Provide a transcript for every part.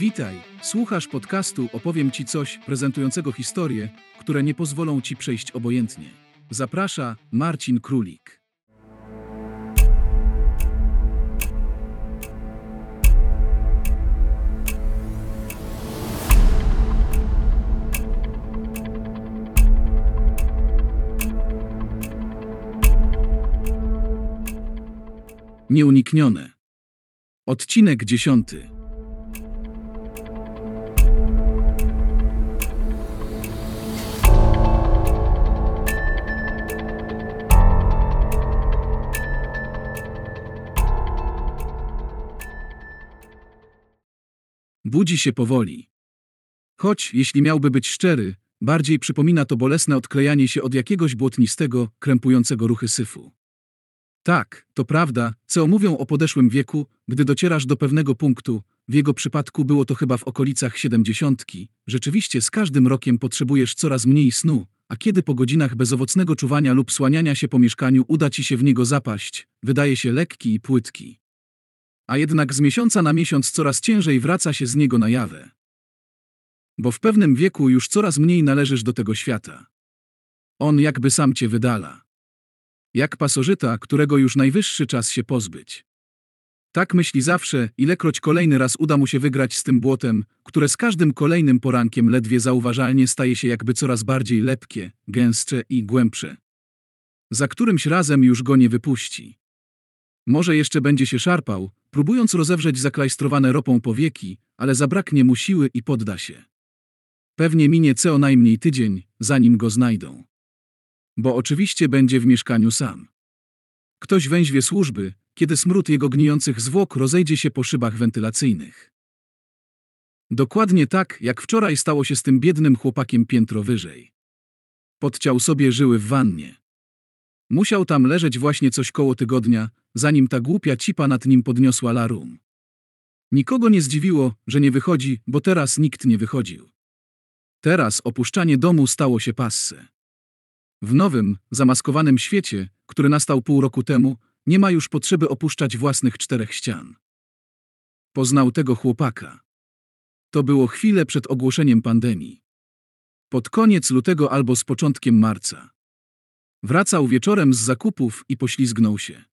Witaj, słuchasz podcastu Opowiem Ci coś prezentującego historie, które nie pozwolą Ci przejść obojętnie. Zaprasza Marcin Królik. Nieuniknione. Odcinek dziesiąty. Budzi się powoli. Choć, jeśli miałby być szczery, bardziej przypomina to bolesne odklejanie się od jakiegoś błotnistego, krępującego ruchy syfu. Tak, to prawda, co mówią o podeszłym wieku, gdy docierasz do pewnego punktu, w jego przypadku było to chyba w okolicach siedemdziesiątki, rzeczywiście z każdym rokiem potrzebujesz coraz mniej snu, a kiedy po godzinach bezowocnego czuwania lub słaniania się po mieszkaniu uda ci się w niego zapaść, wydaje się lekki i płytki. A jednak z miesiąca na miesiąc coraz ciężej wraca się z niego na jawę. Bo w pewnym wieku już coraz mniej należysz do tego świata. On jakby sam cię wydala. Jak pasożyta, którego już najwyższy czas się pozbyć. Tak myśli zawsze, ilekroć kolejny raz uda mu się wygrać z tym błotem, które z każdym kolejnym porankiem ledwie zauważalnie staje się jakby coraz bardziej lepkie, gęstsze i głębsze. Za którymś razem już go nie wypuści. Może jeszcze będzie się szarpał, próbując rozewrzeć zaklajstrowane ropą powieki, ale zabraknie mu siły i podda się. Pewnie minie co najmniej tydzień, zanim go znajdą. Bo oczywiście będzie w mieszkaniu sam. Ktoś węźwie służby, kiedy smród jego gnijących zwłok rozejdzie się po szybach wentylacyjnych. Dokładnie tak, jak wczoraj stało się z tym biednym chłopakiem piętro wyżej. Podciął sobie żyły w wannie. Musiał tam leżeć właśnie coś koło tygodnia, zanim ta głupia cipa nad nim podniosła larum. Nikogo nie zdziwiło, że nie wychodzi, bo teraz nikt nie wychodził. Teraz opuszczanie domu stało się passe. W nowym, zamaskowanym świecie, który nastał pół roku temu, nie ma już potrzeby opuszczać własnych czterech ścian. Poznał tego chłopaka. To było chwilę przed ogłoszeniem pandemii. Pod koniec lutego albo z początkiem marca. Wracał wieczorem z zakupów i poślizgnął się.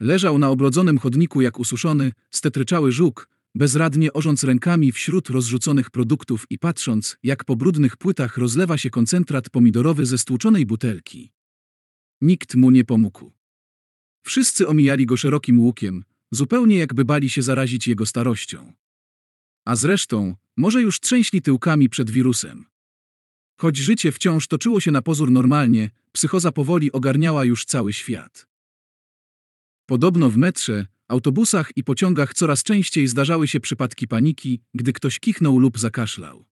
Leżał na obrodzonym chodniku jak ususzony, stetryczały żuk, bezradnie orząc rękami wśród rozrzuconych produktów i patrząc, jak po brudnych płytach rozlewa się koncentrat pomidorowy ze stłuczonej butelki. Nikt mu nie pomógł. Wszyscy omijali go szerokim łukiem, zupełnie jakby bali się zarazić jego starością. A zresztą, może już trzęśli tyłkami przed wirusem. Choć życie wciąż toczyło się na pozór normalnie, psychoza powoli ogarniała już cały świat. Podobno w metrze, autobusach i pociągach coraz częściej zdarzały się przypadki paniki, gdy ktoś kichnął lub zakaszlał.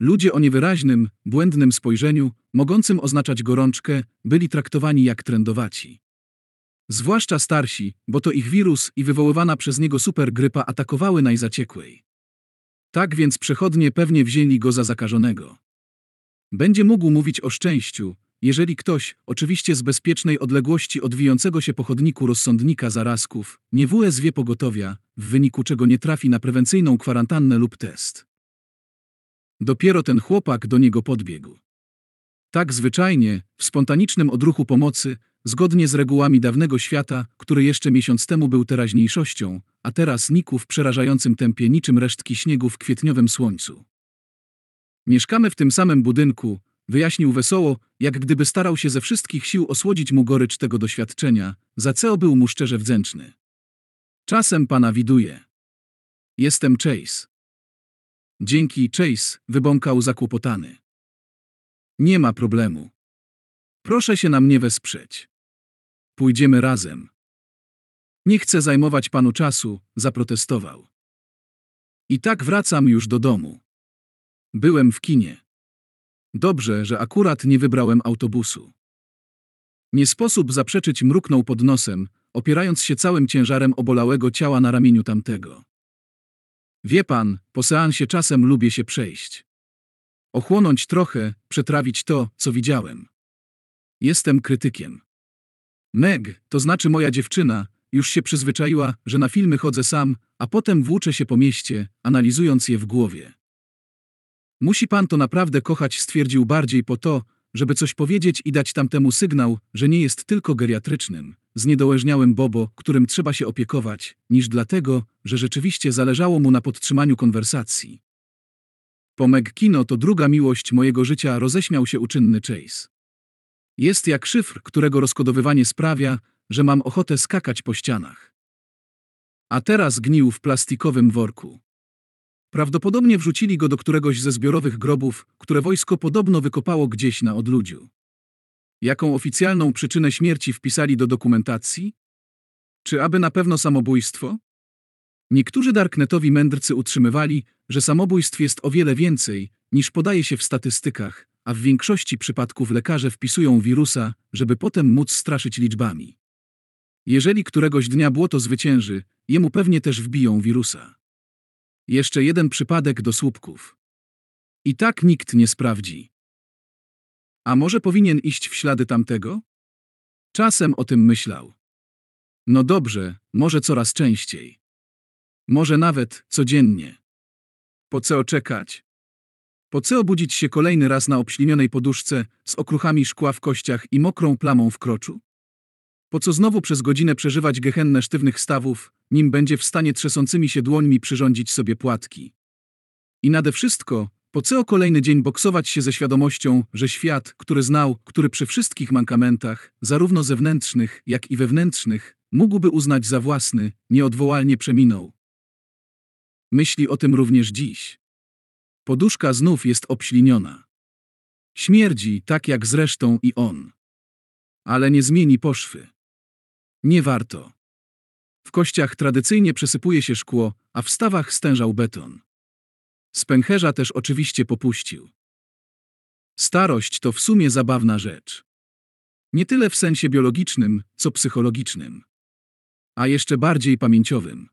Ludzie o niewyraźnym, błędnym spojrzeniu, mogącym oznaczać gorączkę, byli traktowani jak trendowaci. Zwłaszcza starsi, bo to ich wirus i wywoływana przez niego supergrypa atakowały najzaciekłej. Tak więc przechodnie pewnie wzięli go za zakażonego. Będzie mógł mówić o szczęściu, jeżeli ktoś, oczywiście z bezpiecznej odległości od wijącego się po chodniku rozsądnika zarazków, nie WSW pogotowia, w wyniku czego nie trafi na prewencyjną kwarantannę lub test. Dopiero ten chłopak do niego podbiegł. Tak zwyczajnie, w spontanicznym odruchu pomocy, zgodnie z regułami dawnego świata, który jeszcze miesiąc temu był teraźniejszością, a teraz nikł w przerażającym tempie niczym resztki śniegu w kwietniowym słońcu. Mieszkamy w tym samym budynku, wyjaśnił wesoło, jak gdyby starał się ze wszystkich sił osłodzić mu gorycz tego doświadczenia, za co był mu szczerze wdzięczny. Czasem pana widuję. Jestem Chase. Dzięki, Chase, wybąkał zakłopotany. Nie ma problemu. Proszę się na mnie wesprzeć. Pójdziemy razem. Nie chcę zajmować panu czasu, zaprotestował. I tak wracam już do domu. Byłem w kinie. Dobrze, że akurat nie wybrałem autobusu. Nie sposób zaprzeczyć mruknął pod nosem, opierając się całym ciężarem obolałego ciała na ramieniu tamtego. Wie pan, po seansie czasem lubię się przejść. Ochłonąć trochę, przetrawić to, co widziałem. Jestem krytykiem. Meg, to znaczy moja dziewczyna, Już się przyzwyczaiła, że na filmy chodzę sam, a potem włóczę się po mieście, analizując je w głowie. Musi pan to naprawdę kochać, stwierdził bardziej po to, żeby coś powiedzieć i dać tamtemu sygnał, że nie jest tylko geriatrycznym, zniedołężniałym Bobo, którym trzeba się opiekować, niż dlatego, że rzeczywiście zależało mu na podtrzymaniu konwersacji. Po Kino to druga miłość mojego życia roześmiał się uczynny Chase. Jest jak szyfr, którego rozkodowywanie sprawia, że mam ochotę skakać po ścianach. A teraz gnił w plastikowym worku. Prawdopodobnie wrzucili go do któregoś ze zbiorowych grobów, które wojsko podobno wykopało gdzieś na odludziu. Jaką oficjalną przyczynę śmierci wpisali do dokumentacji? Czy aby na pewno samobójstwo? Niektórzy darknetowi mędrcy utrzymywali, że samobójstw jest o wiele więcej, niż podaje się w statystykach, a w większości przypadków lekarze wpisują wirusa, żeby potem móc straszyć liczbami. Jeżeli któregoś dnia błoto zwycięży, jemu pewnie też wbiją wirusa. Jeszcze jeden przypadek do słupków. I tak nikt nie sprawdzi. A może powinien iść w ślady tamtego? Czasem o tym myślał. No dobrze, może coraz częściej. Może nawet codziennie. Po co czekać? Po co obudzić się kolejny raz na obślinionej poduszce z okruchami szkła w kościach i mokrą plamą w kroczu? Po co znowu przez godzinę przeżywać gehennę sztywnych stawów, nim będzie w stanie trzęsącymi się dłońmi przyrządzić sobie płatki? I nade wszystko, po co kolejny dzień boksować się ze świadomością, że świat, który znał, który przy wszystkich mankamentach, zarówno zewnętrznych, jak i wewnętrznych, mógłby uznać za własny, nieodwołalnie przeminął. Myśli o tym również dziś. Poduszka znów jest obśliniona. Śmierdzi tak jak zresztą i on. Ale nie zmieni poszwy. Nie warto. W kościach tradycyjnie przesypuje się szkło, a w stawach stężał beton. Z pęcherza też oczywiście popuścił. Starość to w sumie zabawna rzecz. Nie tyle w sensie biologicznym, co psychologicznym. A jeszcze bardziej pamięciowym.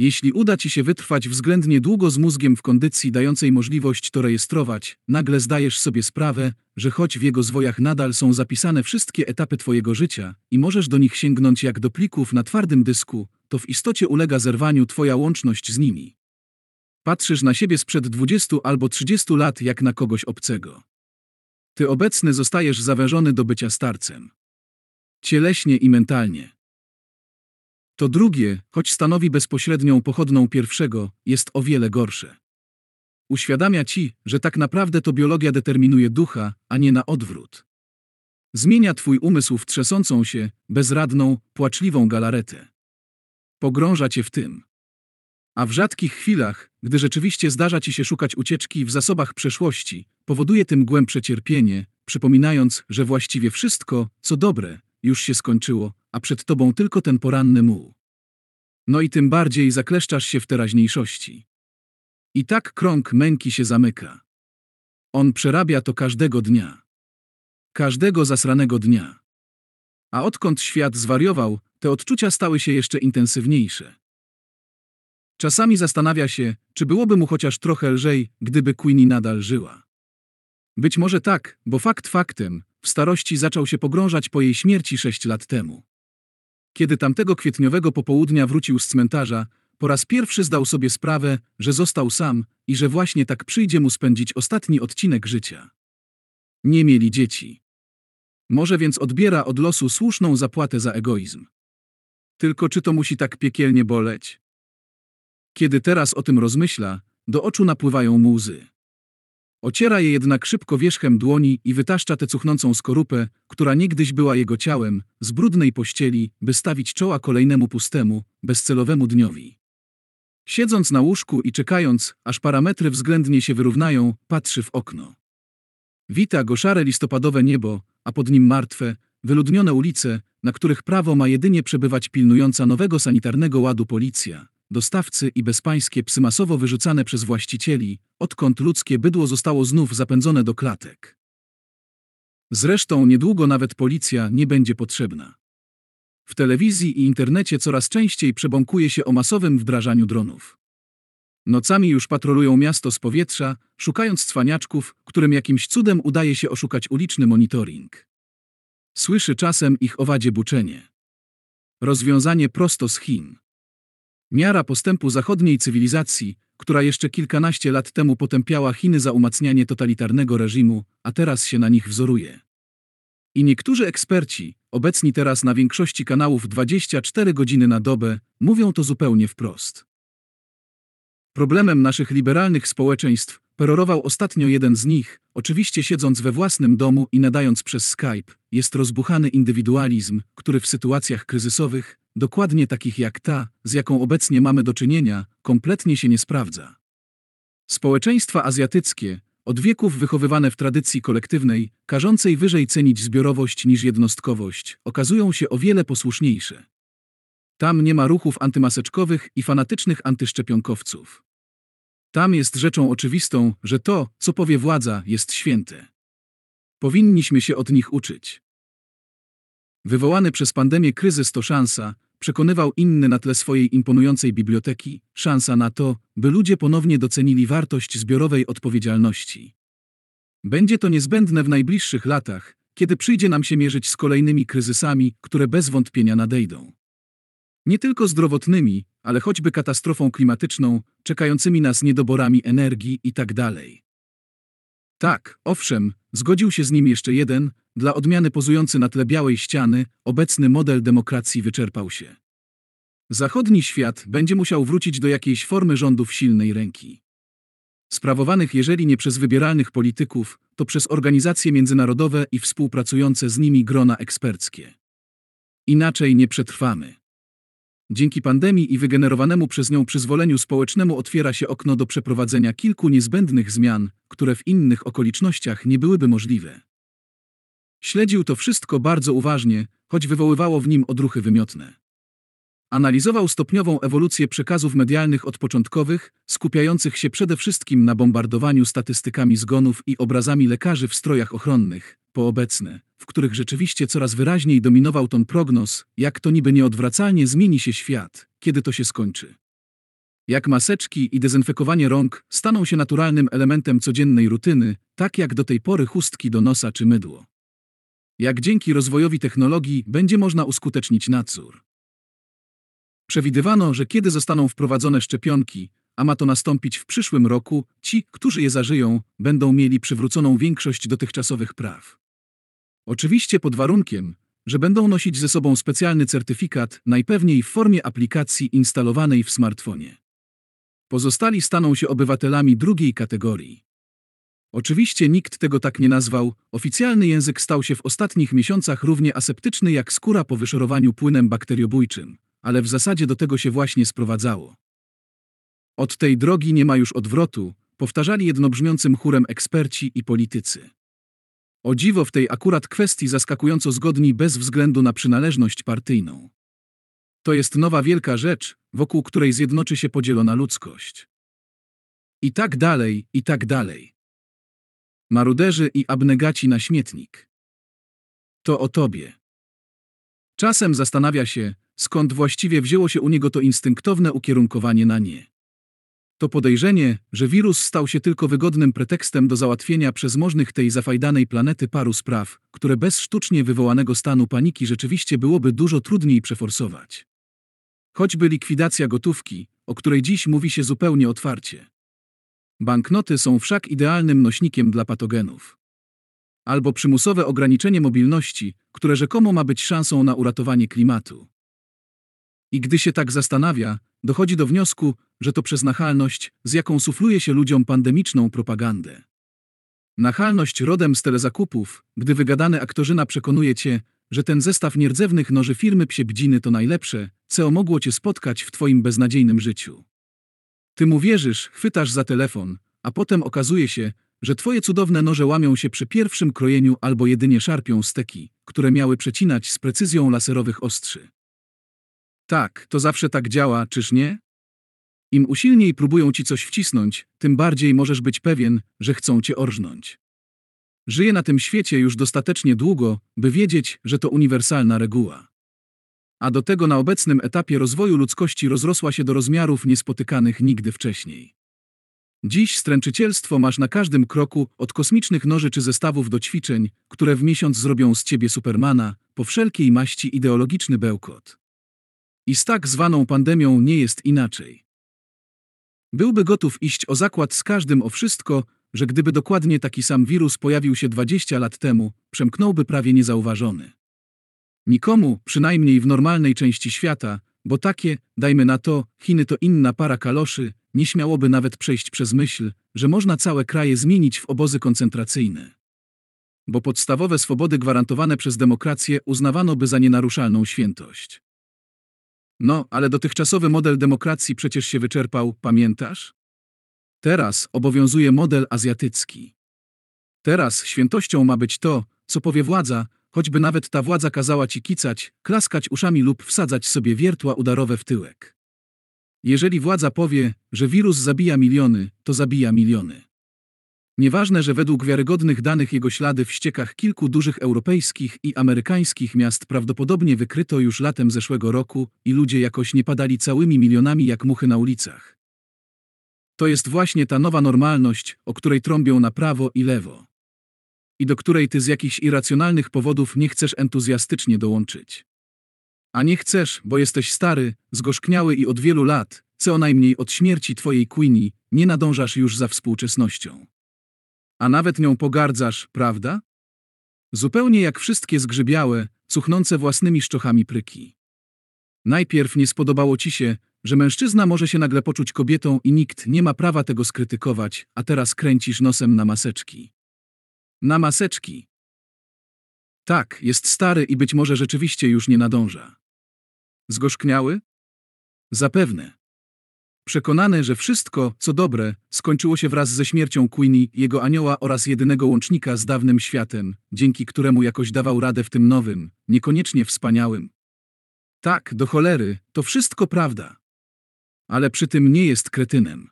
Jeśli uda ci się wytrwać względnie długo z mózgiem w kondycji dającej możliwość to rejestrować, nagle zdajesz sobie sprawę, że choć w jego zwojach nadal są zapisane wszystkie etapy twojego życia i możesz do nich sięgnąć jak do plików na twardym dysku, to w istocie ulega zerwaniu twoja łączność z nimi. Patrzysz na siebie sprzed 20 albo 30 lat jak na kogoś obcego. Ty obecny zostajesz zawężony do bycia starcem. Cieleśnie i mentalnie. To drugie, choć stanowi bezpośrednią pochodną pierwszego, jest o wiele gorsze. Uświadamia ci, że tak naprawdę to biologia determinuje ducha, a nie na odwrót. Zmienia twój umysł w trzęsącą się, bezradną, płaczliwą galaretę. Pogrąża cię w tym. A w rzadkich chwilach, gdy rzeczywiście zdarza ci się szukać ucieczki w zasobach przeszłości, powoduje tym głębsze cierpienie, przypominając, że właściwie wszystko, co dobre, już się skończyło, a przed tobą tylko ten poranny muł. No i tym bardziej zakleszczasz się w teraźniejszości. I tak krąg męki się zamyka. On przerabia to każdego dnia. Każdego zasranego dnia. A odkąd świat zwariował, te odczucia stały się jeszcze intensywniejsze. Czasami zastanawia się, czy byłoby mu chociaż trochę lżej, gdyby Queenie nadal żyła. Być może tak, bo fakt faktem, w starości zaczął się pogrążać po jej śmierci sześć lat temu. Kiedy tamtego kwietniowego popołudnia wrócił z cmentarza, po raz pierwszy zdał sobie sprawę, że został sam i że właśnie tak przyjdzie mu spędzić ostatni odcinek życia. Nie mieli dzieci. Może więc odbiera od losu słuszną zapłatę za egoizm. Tylko czy to musi tak piekielnie boleć? Kiedy teraz o tym rozmyśla, do oczu napływają mu łzy. Ociera je jednak szybko wierzchem dłoni i wytaszcza tę cuchnącą skorupę, która niegdyś była jego ciałem, z brudnej pościeli, by stawić czoła kolejnemu pustemu, bezcelowemu dniowi. Siedząc na łóżku i czekając, aż parametry względnie się wyrównają, patrzy w okno. Wita go szare listopadowe niebo, a pod nim martwe, wyludnione ulice, na których prawo ma jedynie przebywać pilnująca nowego sanitarnego ładu policja, dostawcy i bezpańskie psy masowo wyrzucane przez właścicieli, odkąd ludzkie bydło zostało znów zapędzone do klatek. Zresztą niedługo nawet policja nie będzie potrzebna. W telewizji i internecie coraz częściej przebąkuje się o masowym wdrażaniu dronów. Nocami już patrolują miasto z powietrza, szukając cwaniaczków, którym jakimś cudem udaje się oszukać uliczny monitoring. Słyszy czasem ich owadzie buczenie. Rozwiązanie prosto z Chin. Miara postępu zachodniej cywilizacji, która jeszcze kilkanaście lat temu potępiała Chiny za umacnianie totalitarnego reżimu, a teraz się na nich wzoruje. I niektórzy eksperci, obecni teraz na większości kanałów 24 godziny na dobę, mówią to zupełnie wprost. Problemem naszych liberalnych społeczeństw perorował ostatnio jeden z nich, oczywiście siedząc we własnym domu i nadając przez Skype, jest rozbuchany indywidualizm, który w sytuacjach kryzysowych, dokładnie takich jak ta, z jaką obecnie mamy do czynienia, kompletnie się nie sprawdza. Społeczeństwa azjatyckie, od wieków wychowywane w tradycji kolektywnej, każącej wyżej cenić zbiorowość niż jednostkowość, okazują się o wiele posłuszniejsze. Tam nie ma ruchów antymaseczkowych i fanatycznych antyszczepionkowców. Tam jest rzeczą oczywistą, że to, co powie władza, jest święte. Powinniśmy się od nich uczyć. Wywołany przez pandemię kryzys to szansa, przekonywał inny na tle swojej imponującej biblioteki, szansa na to, by ludzie ponownie docenili wartość zbiorowej odpowiedzialności. Będzie to niezbędne w najbliższych latach, kiedy przyjdzie nam się mierzyć z kolejnymi kryzysami, które bez wątpienia nadejdą. Nie tylko zdrowotnymi, ale choćby katastrofą klimatyczną, czekającymi nas niedoborami energii itd. Tak, owszem, zgodził się z nim jeszcze jeden, dla odmiany pozujący na tle białej ściany, obecny model demokracji wyczerpał się. Zachodni świat będzie musiał wrócić do jakiejś formy rządów silnej ręki. Sprawowanych jeżeli nie przez wybieralnych polityków, to przez organizacje międzynarodowe i współpracujące z nimi grona eksperckie. Inaczej nie przetrwamy. Dzięki pandemii i wygenerowanemu przez nią przyzwoleniu społecznemu otwiera się okno do przeprowadzenia kilku niezbędnych zmian, które w innych okolicznościach nie byłyby możliwe. Śledził to wszystko bardzo uważnie, choć wywoływało w nim odruchy wymiotne. Analizował stopniową ewolucję przekazów medialnych od początkowych, skupiających się przede wszystkim na bombardowaniu statystykami zgonów i obrazami lekarzy w strojach ochronnych, po obecne, w których rzeczywiście coraz wyraźniej dominował ton prognoz, jak to niby nieodwracalnie zmieni się świat, kiedy to się skończy. Jak maseczki i dezynfekowanie rąk staną się naturalnym elementem codziennej rutyny, tak jak do tej pory chustki do nosa czy mydło. Jak dzięki rozwojowi technologii będzie można uskutecznić nadzór. Przewidywano, że kiedy zostaną wprowadzone szczepionki, a ma to nastąpić w przyszłym roku, ci, którzy je zażyją, będą mieli przywróconą większość dotychczasowych praw. Oczywiście pod warunkiem, że będą nosić ze sobą specjalny certyfikat, najpewniej w formie aplikacji instalowanej w smartfonie. Pozostali staną się obywatelami drugiej kategorii. Oczywiście nikt tego tak nie nazwał, oficjalny język stał się w ostatnich miesiącach równie aseptyczny jak skóra po wyszorowaniu płynem bakteriobójczym, ale w zasadzie do tego się właśnie sprowadzało. Od tej drogi nie ma już odwrotu, powtarzali jednobrzmiącym chórem eksperci i politycy. O dziwo w tej akurat kwestii zaskakująco zgodni bez względu na przynależność partyjną. To jest nowa wielka rzecz, wokół której zjednoczy się podzielona ludzkość. I tak dalej, i tak dalej. Maruderzy i abnegaci na śmietnik. To o tobie. Czasem zastanawia się, skąd właściwie wzięło się u niego to instynktowne ukierunkowanie na nie. To podejrzenie, że wirus stał się tylko wygodnym pretekstem do załatwienia przez możnych tej zafajdanej planety paru spraw, które bez sztucznie wywołanego stanu paniki rzeczywiście byłoby dużo trudniej przeforsować. Choćby likwidacja gotówki, o której dziś mówi się zupełnie otwarcie. Banknoty są wszak idealnym nośnikiem dla patogenów. Albo przymusowe ograniczenie mobilności, które rzekomo ma być szansą na uratowanie klimatu. I gdy się tak zastanawia, dochodzi do wniosku, że to przez nachalność, z jaką sufluje się ludziom pandemiczną propagandę. Nachalność rodem z telezakupów, gdy wygadany aktorzyna przekonuje cię, że ten zestaw nierdzewnych noży firmy Psie Bdziny to najlepsze, co mogło cię spotkać w twoim beznadziejnym życiu. Ty mu wierzysz, chwytasz za telefon, a potem okazuje się, że twoje cudowne noże łamią się przy pierwszym krojeniu albo jedynie szarpią steki, które miały przecinać z precyzją laserowych ostrzy. Tak, to zawsze tak działa, czyż nie? Im usilniej próbują ci coś wcisnąć, tym bardziej możesz być pewien, że chcą cię orżnąć. Żyję na tym świecie już dostatecznie długo, by wiedzieć, że to uniwersalna reguła. A do tego na obecnym etapie rozwoju ludzkości rozrosła się do rozmiarów niespotykanych nigdy wcześniej. Dziś stręczycielstwo masz na każdym kroku, od kosmicznych noży czy zestawów do ćwiczeń, które w miesiąc zrobią z ciebie supermana, po wszelkiej maści ideologiczny bełkot. I z tak zwaną pandemią nie jest inaczej. Byłby gotów iść o zakład z każdym o wszystko, że gdyby dokładnie taki sam wirus pojawił się 20 lat temu, przemknąłby prawie niezauważony. Nikomu, przynajmniej w normalnej części świata, bo takie, dajmy na to, Chiny to inna para kaloszy, nie śmiałoby nawet przejść przez myśl, że można całe kraje zmienić w obozy koncentracyjne. Bo podstawowe swobody gwarantowane przez demokrację uznawano by za nienaruszalną świętość. No, ale dotychczasowy model demokracji przecież się wyczerpał, pamiętasz? Teraz obowiązuje model azjatycki. Teraz świętością ma być to, co powie władza, choćby nawet ta władza kazała ci kicać, klaskać uszami lub wsadzać sobie wiertła udarowe w tyłek. Jeżeli władza powie, że wirus zabija miliony, to zabija miliony. Nieważne, że według wiarygodnych danych jego ślady w ściekach kilku dużych europejskich i amerykańskich miast prawdopodobnie wykryto już latem zeszłego roku i ludzie jakoś nie padali całymi milionami jak muchy na ulicach. To jest właśnie ta nowa normalność, o której trąbią na prawo i lewo. I do której ty z jakichś irracjonalnych powodów nie chcesz entuzjastycznie dołączyć. A nie chcesz, bo jesteś stary, zgorzkniały i od wielu lat, co najmniej od śmierci twojej Queenie, nie nadążasz już za współczesnością. A nawet nią pogardzasz, prawda? Zupełnie jak wszystkie zgrzybiałe, cuchnące własnymi szczochami pryki. Najpierw nie spodobało ci się, że mężczyzna może się nagle poczuć kobietą i nikt nie ma prawa tego skrytykować, a teraz kręcisz nosem na maseczki. Na maseczki. Tak, jest stary i być może rzeczywiście już nie nadąża. Zgorzkniały? Zapewne. Przekonany, że wszystko, co dobre, skończyło się wraz ze śmiercią Queenie, jego anioła oraz jedynego łącznika z dawnym światem, dzięki któremu jakoś dawał radę w tym nowym, niekoniecznie wspaniałym. Tak, do cholery, to wszystko prawda. Ale przy tym nie jest kretynem.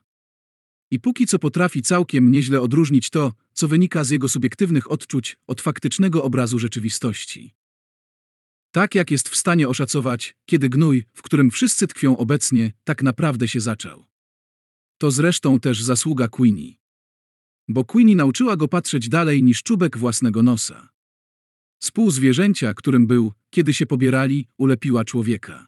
I póki co potrafi całkiem nieźle odróżnić to, co wynika z jego subiektywnych odczuć, od faktycznego obrazu rzeczywistości. Tak jak jest w stanie oszacować, kiedy gnój, w którym wszyscy tkwią obecnie, tak naprawdę się zaczął. To zresztą też zasługa Queenie. Bo Queenie nauczyła go patrzeć dalej niż czubek własnego nosa. Spółzwierzęcia, którym był, kiedy się pobierali, ulepiła człowieka.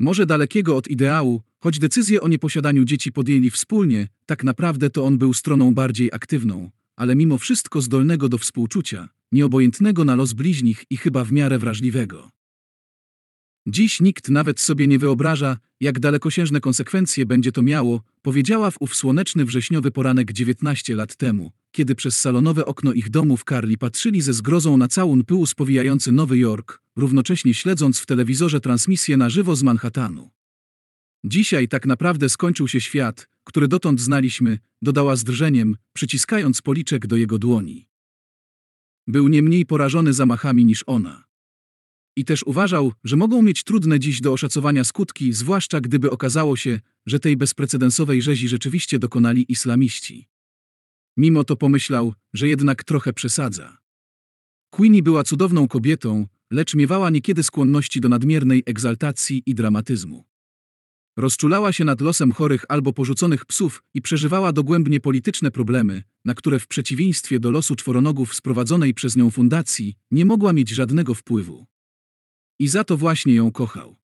Może dalekiego od ideału, choć decyzję o nieposiadaniu dzieci podjęli wspólnie, tak naprawdę to on był stroną bardziej aktywną, ale mimo wszystko zdolnego do współczucia, nieobojętnego na los bliźnich i chyba w miarę wrażliwego. Dziś nikt nawet sobie nie wyobraża, jak dalekosiężne konsekwencje będzie to miało, powiedziała w ów słoneczny wrześniowy poranek 19 lat temu, kiedy przez salonowe okno ich domu w Carli patrzyli ze zgrozą na całun pyłu spowijający Nowy Jork, równocześnie śledząc w telewizorze transmisję na żywo z Manhattanu. Dzisiaj tak naprawdę skończył się świat, który dotąd znaliśmy, dodała z drżeniem, przyciskając policzek do jego dłoni. Był nie mniej porażony zamachami niż ona. I też uważał, że mogą mieć trudne dziś do oszacowania skutki, zwłaszcza gdyby okazało się, że tej bezprecedensowej rzezi rzeczywiście dokonali islamiści. Mimo to pomyślał, że jednak trochę przesadza. Queenie była cudowną kobietą, lecz miewała niekiedy skłonności do nadmiernej egzaltacji i dramatyzmu. Rozczulała się nad losem chorych albo porzuconych psów i przeżywała dogłębnie polityczne problemy, na które w przeciwieństwie do losu czworonogów sprowadzonej przez nią fundacji nie mogła mieć żadnego wpływu. I za to właśnie ją kochał.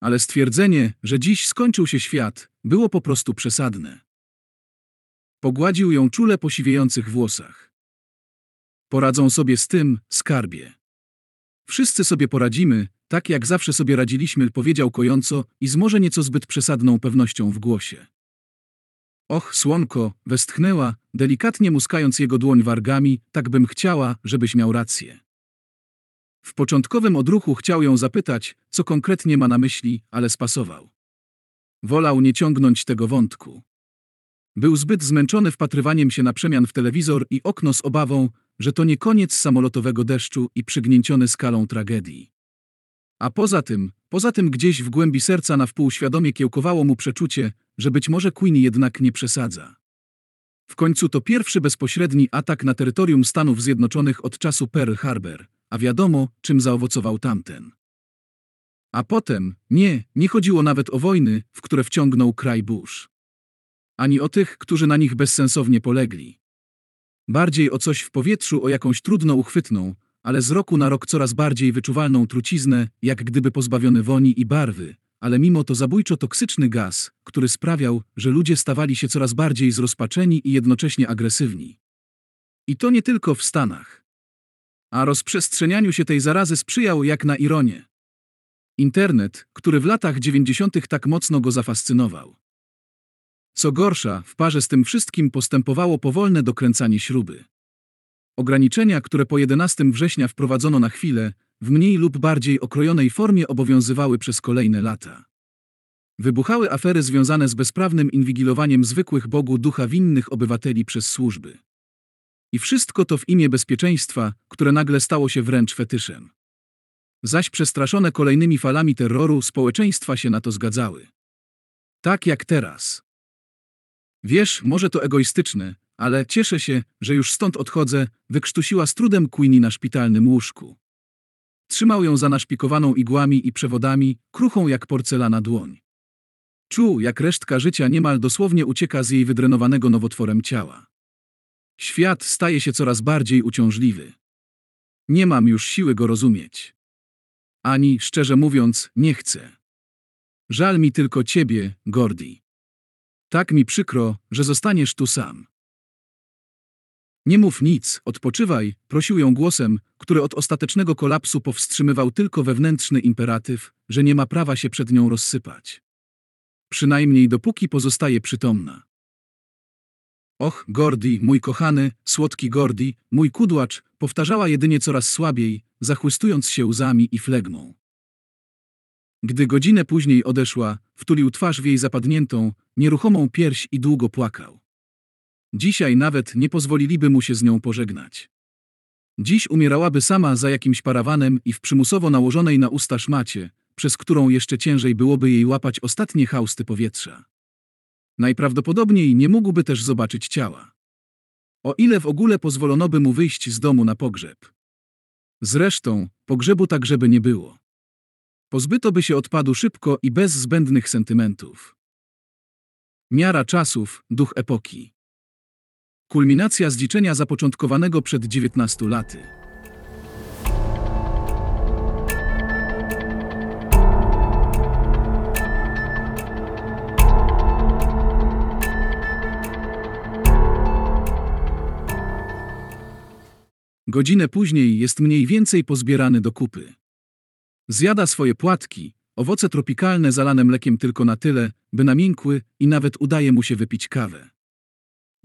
Ale stwierdzenie, że dziś skończył się świat, było po prostu przesadne. Pogładził ją czule po siwiejących włosach. Poradzą sobie z tym, skarbie. Wszyscy sobie poradzimy, tak jak zawsze sobie radziliśmy, powiedział kojąco i z może nieco zbyt przesadną pewnością w głosie. Och, słonko, westchnęła, delikatnie muskając jego dłoń wargami, tak bym chciała, żebyś miał rację. W początkowym odruchu chciał ją zapytać, co konkretnie ma na myśli, ale spasował. Wolał nie ciągnąć tego wątku. Był zbyt zmęczony wpatrywaniem się na przemian w telewizor i okno z obawą, że to nie koniec samolotowego deszczu i przygnięciony skalą tragedii. A poza tym, poza tym gdzieś w głębi serca na wpół świadomie kiełkowało mu przeczucie, że być może Queen jednak nie przesadza. W końcu to pierwszy bezpośredni atak na terytorium Stanów Zjednoczonych od czasu Pearl Harbor, a wiadomo, czym zaowocował tamten. A potem, nie, nie chodziło nawet o wojny, w które wciągnął kraj Bush. Ani o tych, którzy na nich bezsensownie polegli. Bardziej o coś w powietrzu, o jakąś trudno uchwytną, ale z roku na rok coraz bardziej wyczuwalną truciznę, jak gdyby pozbawiony woni i barwy, ale mimo to zabójczo toksyczny gaz, który sprawiał, że ludzie stawali się coraz bardziej zrozpaczeni i jednocześnie agresywni. I to nie tylko w Stanach. A rozprzestrzenianiu się tej zarazy sprzyjał jak na ironię. Internet, który w latach 90. tak mocno go zafascynował. Co gorsza, w parze z tym wszystkim postępowało powolne dokręcanie śruby. Ograniczenia, które po 11 września wprowadzono na chwilę, w mniej lub bardziej okrojonej formie obowiązywały przez kolejne lata. Wybuchały afery związane z bezprawnym inwigilowaniem zwykłych Bogu ducha winnych obywateli przez służby. I wszystko to w imię bezpieczeństwa, które nagle stało się wręcz fetyszem. Zaś przestraszone kolejnymi falami terroru społeczeństwa się na to zgadzały. Tak jak teraz. Wiesz, może to egoistyczne, ale cieszę się, że już stąd odchodzę, wykrztusiła z trudem Queenie na szpitalnym łóżku. Trzymał ją zanaszpikowaną igłami i przewodami, kruchą jak porcelana dłoń. Czuł, jak resztka życia niemal dosłownie ucieka z jej wydrenowanego nowotworem ciała. Świat staje się coraz bardziej uciążliwy. Nie mam już siły go rozumieć. Ani, szczerze mówiąc, nie chcę. Żal mi tylko ciebie, Gordi. Tak mi przykro, że zostaniesz tu sam. Nie mów nic, odpoczywaj, prosił ją głosem, który od ostatecznego kolapsu powstrzymywał tylko wewnętrzny imperatyw, że nie ma prawa się przed nią rozsypać. Przynajmniej dopóki pozostaje przytomna. Och, Gordi, mój kochany, słodki Gordi, mój kudłacz, powtarzała jedynie coraz słabiej, zachłystując się łzami i flegmą. Gdy godzinę później odeszła, wtulił twarz w jej zapadniętą, nieruchomą pierś i długo płakał. Dzisiaj nawet nie pozwoliliby mu się z nią pożegnać. Dziś umierałaby sama za jakimś parawanem i w przymusowo nałożonej na usta szmacie, przez którą jeszcze ciężej byłoby jej łapać ostatnie hausty powietrza. Najprawdopodobniej nie mógłby też zobaczyć ciała. O ile w ogóle pozwolono by mu wyjść z domu na pogrzeb. Zresztą, pogrzebu tak żeby nie było. Pozbyto by się odpadu szybko i bez zbędnych sentymentów. Miara czasów, duch epoki. Kulminacja zdziczenia zapoczątkowanego przed 19 laty. Godzinę później jest mniej więcej pozbierany do kupy. Zjada swoje płatki, owoce tropikalne zalane mlekiem tylko na tyle, by namiękły i nawet udaje mu się wypić kawę.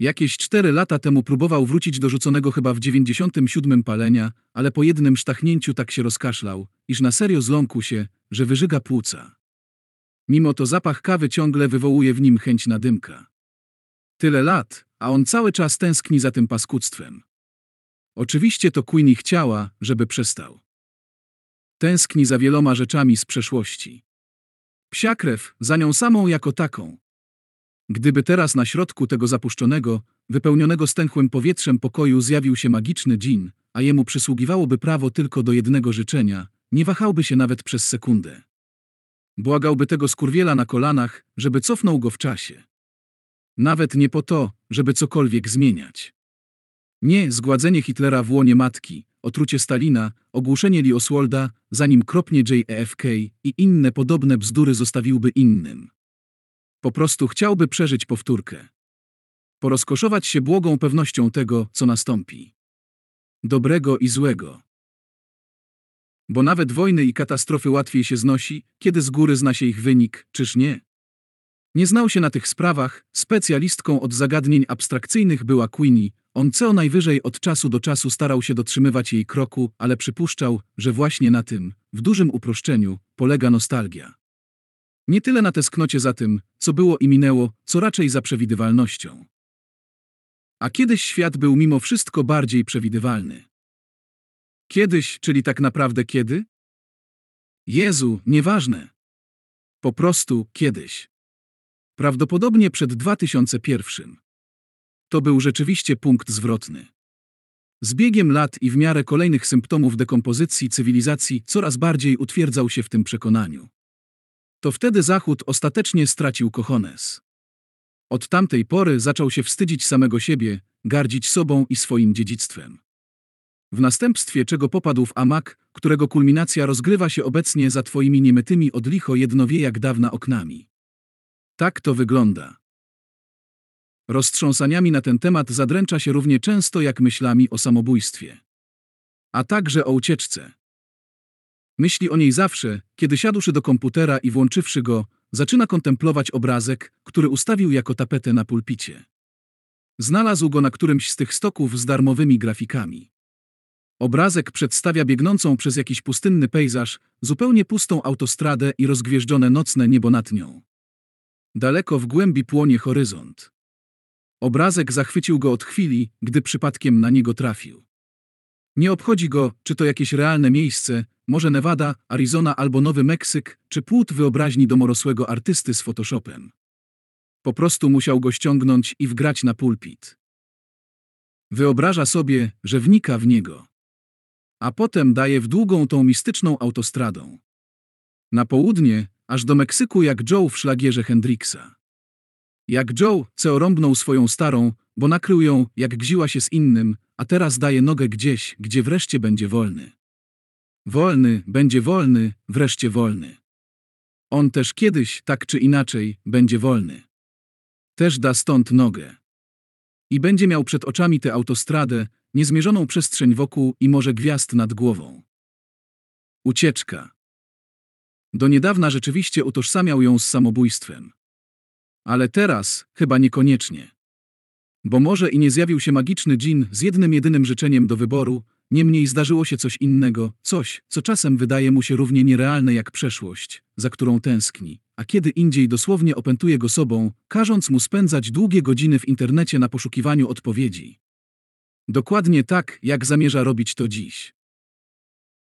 Jakieś cztery lata temu próbował wrócić do rzuconego chyba w 97 palenia, ale po jednym sztachnięciu tak się rozkaszlał, iż na serio zląkł się, że wyżyga płuca. Mimo to zapach kawy ciągle wywołuje w nim chęć na dymka. Tyle lat, a on cały czas tęskni za tym paskudztwem. Oczywiście to Queenie chciała, żeby przestał. Tęskni za wieloma rzeczami z przeszłości. Psia krew, za nią samą jako taką. Gdyby teraz na środku tego zapuszczonego, wypełnionego stęchłym powietrzem pokoju zjawił się magiczny dżin, a jemu przysługiwałoby prawo tylko do jednego życzenia, nie wahałby się nawet przez sekundę. Błagałby tego skurwiela na kolanach, żeby cofnął go w czasie. Nawet nie po to, żeby cokolwiek zmieniać. Nie zgładzenie Hitlera w łonie matki, otrucie Stalina, ogłuszenie Lee Oswalda, zanim kropnie JFK i inne podobne bzdury zostawiłby innym. Po prostu chciałby przeżyć powtórkę. Porozkoszować się błogą pewnością tego, co nastąpi. Dobrego i złego. Bo nawet wojny i katastrofy łatwiej się znosi, kiedy z góry zna się ich wynik, czyż nie? Nie znał się na tych sprawach, specjalistką od zagadnień abstrakcyjnych była Queenie, on co najwyżej od czasu do czasu starał się dotrzymywać jej kroku, ale przypuszczał, że właśnie na tym, w dużym uproszczeniu, polega nostalgia. Nie tyle na tesknocie za tym, co było i minęło, co raczej za przewidywalnością. A kiedyś świat był mimo wszystko bardziej przewidywalny. Kiedyś, czyli tak naprawdę kiedy? Jezu, nieważne. Po prostu kiedyś. Prawdopodobnie przed 2001. To był rzeczywiście punkt zwrotny. Z biegiem lat i w miarę kolejnych symptomów dekompozycji cywilizacji coraz bardziej utwierdzał się w tym przekonaniu. To wtedy Zachód ostatecznie stracił kochones. Od tamtej pory zaczął się wstydzić samego siebie, gardzić sobą i swoim dziedzictwem. W następstwie czego popadł w amak, którego kulminacja rozgrywa się obecnie za twoimi niemytymi od licho jedno wie jak dawna oknami. Tak to wygląda. Roztrząsaniami na ten temat zadręcza się równie często jak myślami o samobójstwie. A także o ucieczce. Myśli o niej zawsze, kiedy siadłszy do komputera i włączywszy go, zaczyna kontemplować obrazek, który ustawił jako tapetę na pulpicie. Znalazł go na którymś z tych stoków z darmowymi grafikami. Obrazek przedstawia biegnącą przez jakiś pustynny pejzaż, zupełnie pustą autostradę i rozgwieżdżone nocne niebo nad nią. Daleko w głębi płonie horyzont. Obrazek zachwycił go od chwili, gdy przypadkiem na niego trafił. Nie obchodzi go, czy to jakieś realne miejsce, może Nevada, Arizona albo Nowy Meksyk, czy płód wyobraźni domorosłego artysty z Photoshopem. Po prostu musiał go ściągnąć i wgrać na pulpit. Wyobraża sobie, że wnika w niego. A potem daje w długą tą mistyczną autostradą. Na południe, aż do Meksyku jak Joe w szlagierze Hendrixa. Jak Joe, co rąbnął swoją starą, bo nakrył ją, jak gziła się z innym, a teraz daje nogę gdzieś, gdzie wreszcie będzie wolny. Wolny, będzie wolny, wreszcie wolny. On też kiedyś, tak czy inaczej, będzie wolny. Też da stąd nogę. I będzie miał przed oczami tę autostradę, niezmierzoną przestrzeń wokół i morze gwiazd nad głową. Ucieczka. Do niedawna rzeczywiście utożsamiał ją z samobójstwem. Ale teraz chyba niekoniecznie. Bo może i nie zjawił się magiczny dżin z jednym jedynym życzeniem do wyboru, niemniej zdarzyło się coś innego, coś, co czasem wydaje mu się równie nierealne jak przeszłość, za którą tęskni, a kiedy indziej dosłownie opętuje go sobą, każąc mu spędzać długie godziny w internecie na poszukiwaniu odpowiedzi. Dokładnie tak, jak zamierza robić to dziś.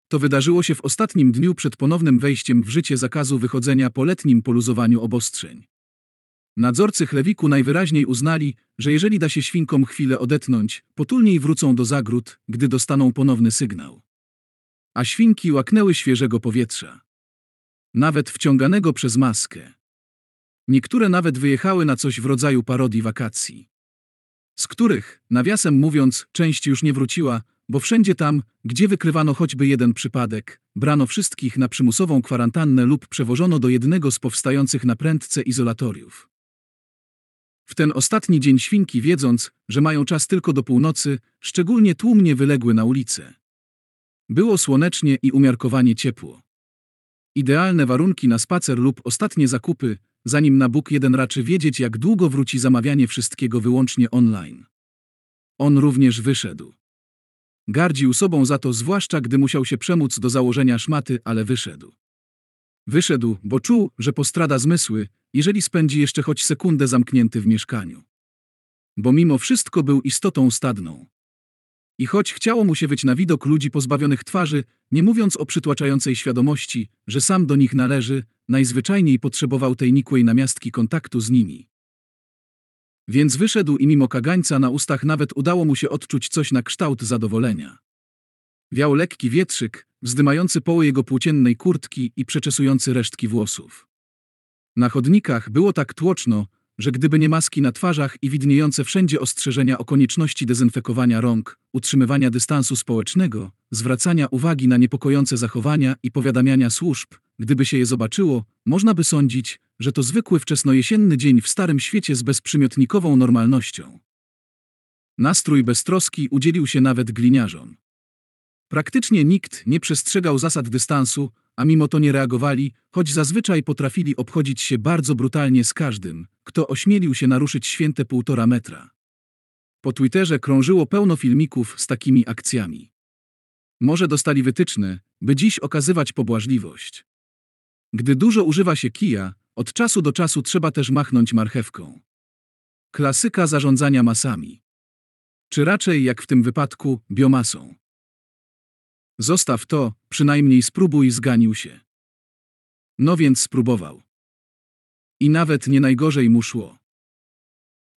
To wydarzyło się w ostatnim dniu przed ponownym wejściem w życie zakazu wychodzenia po letnim poluzowaniu obostrzeń. Nadzorcy chlewiku najwyraźniej uznali, że jeżeli da się świnkom chwilę odetchnąć, potulniej wrócą do zagród, gdy dostaną ponowny sygnał. A świnki łaknęły świeżego powietrza. Nawet wciąganego przez maskę. Niektóre nawet wyjechały na coś w rodzaju parodii wakacji. Z których, nawiasem mówiąc, część już nie wróciła, bo wszędzie tam, gdzie wykrywano choćby jeden przypadek, brano wszystkich na przymusową kwarantannę lub przewożono do jednego z powstających na prędce izolatoriów. W ten ostatni dzień świnki, wiedząc, że mają czas tylko do północy, szczególnie tłumnie wyległy na ulicę. Było słonecznie i umiarkowanie ciepło. Idealne warunki na spacer lub ostatnie zakupy, zanim na Bóg jeden raczy wiedzieć, jak długo wróci zamawianie wszystkiego wyłącznie online. On również wyszedł. Gardził sobą za to, zwłaszcza gdy musiał się przemóc do założenia szmaty, ale wyszedł. Wyszedł, bo czuł, że postrada zmysły, jeżeli spędzi jeszcze choć sekundę zamknięty w mieszkaniu. Bo mimo wszystko był istotą stadną. I choć chciało mu się wyć na widok ludzi pozbawionych twarzy, nie mówiąc o przytłaczającej świadomości, że sam do nich należy, najzwyczajniej potrzebował tej nikłej namiastki kontaktu z nimi. Więc wyszedł i mimo kagańca na ustach nawet udało mu się odczuć coś na kształt zadowolenia. Wiał lekki wietrzyk, wzdymający poły jego płóciennej kurtki i przeczesujący resztki włosów. Na chodnikach było tak tłoczno, że gdyby nie maski na twarzach i widniejące wszędzie ostrzeżenia o konieczności dezynfekowania rąk, utrzymywania dystansu społecznego, zwracania uwagi na niepokojące zachowania i powiadamiania służb, gdyby się je zobaczyło, można by sądzić, że to zwykły wczesnojesienny dzień w starym świecie z bezprzymiotnikową normalnością. Nastrój beztroski udzielił się nawet gliniarzom. Praktycznie nikt nie przestrzegał zasad dystansu, a mimo to nie reagowali, choć zazwyczaj potrafili obchodzić się bardzo brutalnie z każdym, kto ośmielił się naruszyć święte półtora metra. Po Twitterze krążyło pełno filmików z takimi akcjami. Może dostali wytyczne, by dziś okazywać pobłażliwość. Gdy dużo używa się kija, od czasu do czasu trzeba też machnąć marchewką. Klasyka zarządzania masami. Czy raczej, jak w tym wypadku, biomasą. Zostaw to, przynajmniej spróbuj, zganił się. No więc spróbował. I nawet nie najgorzej mu szło.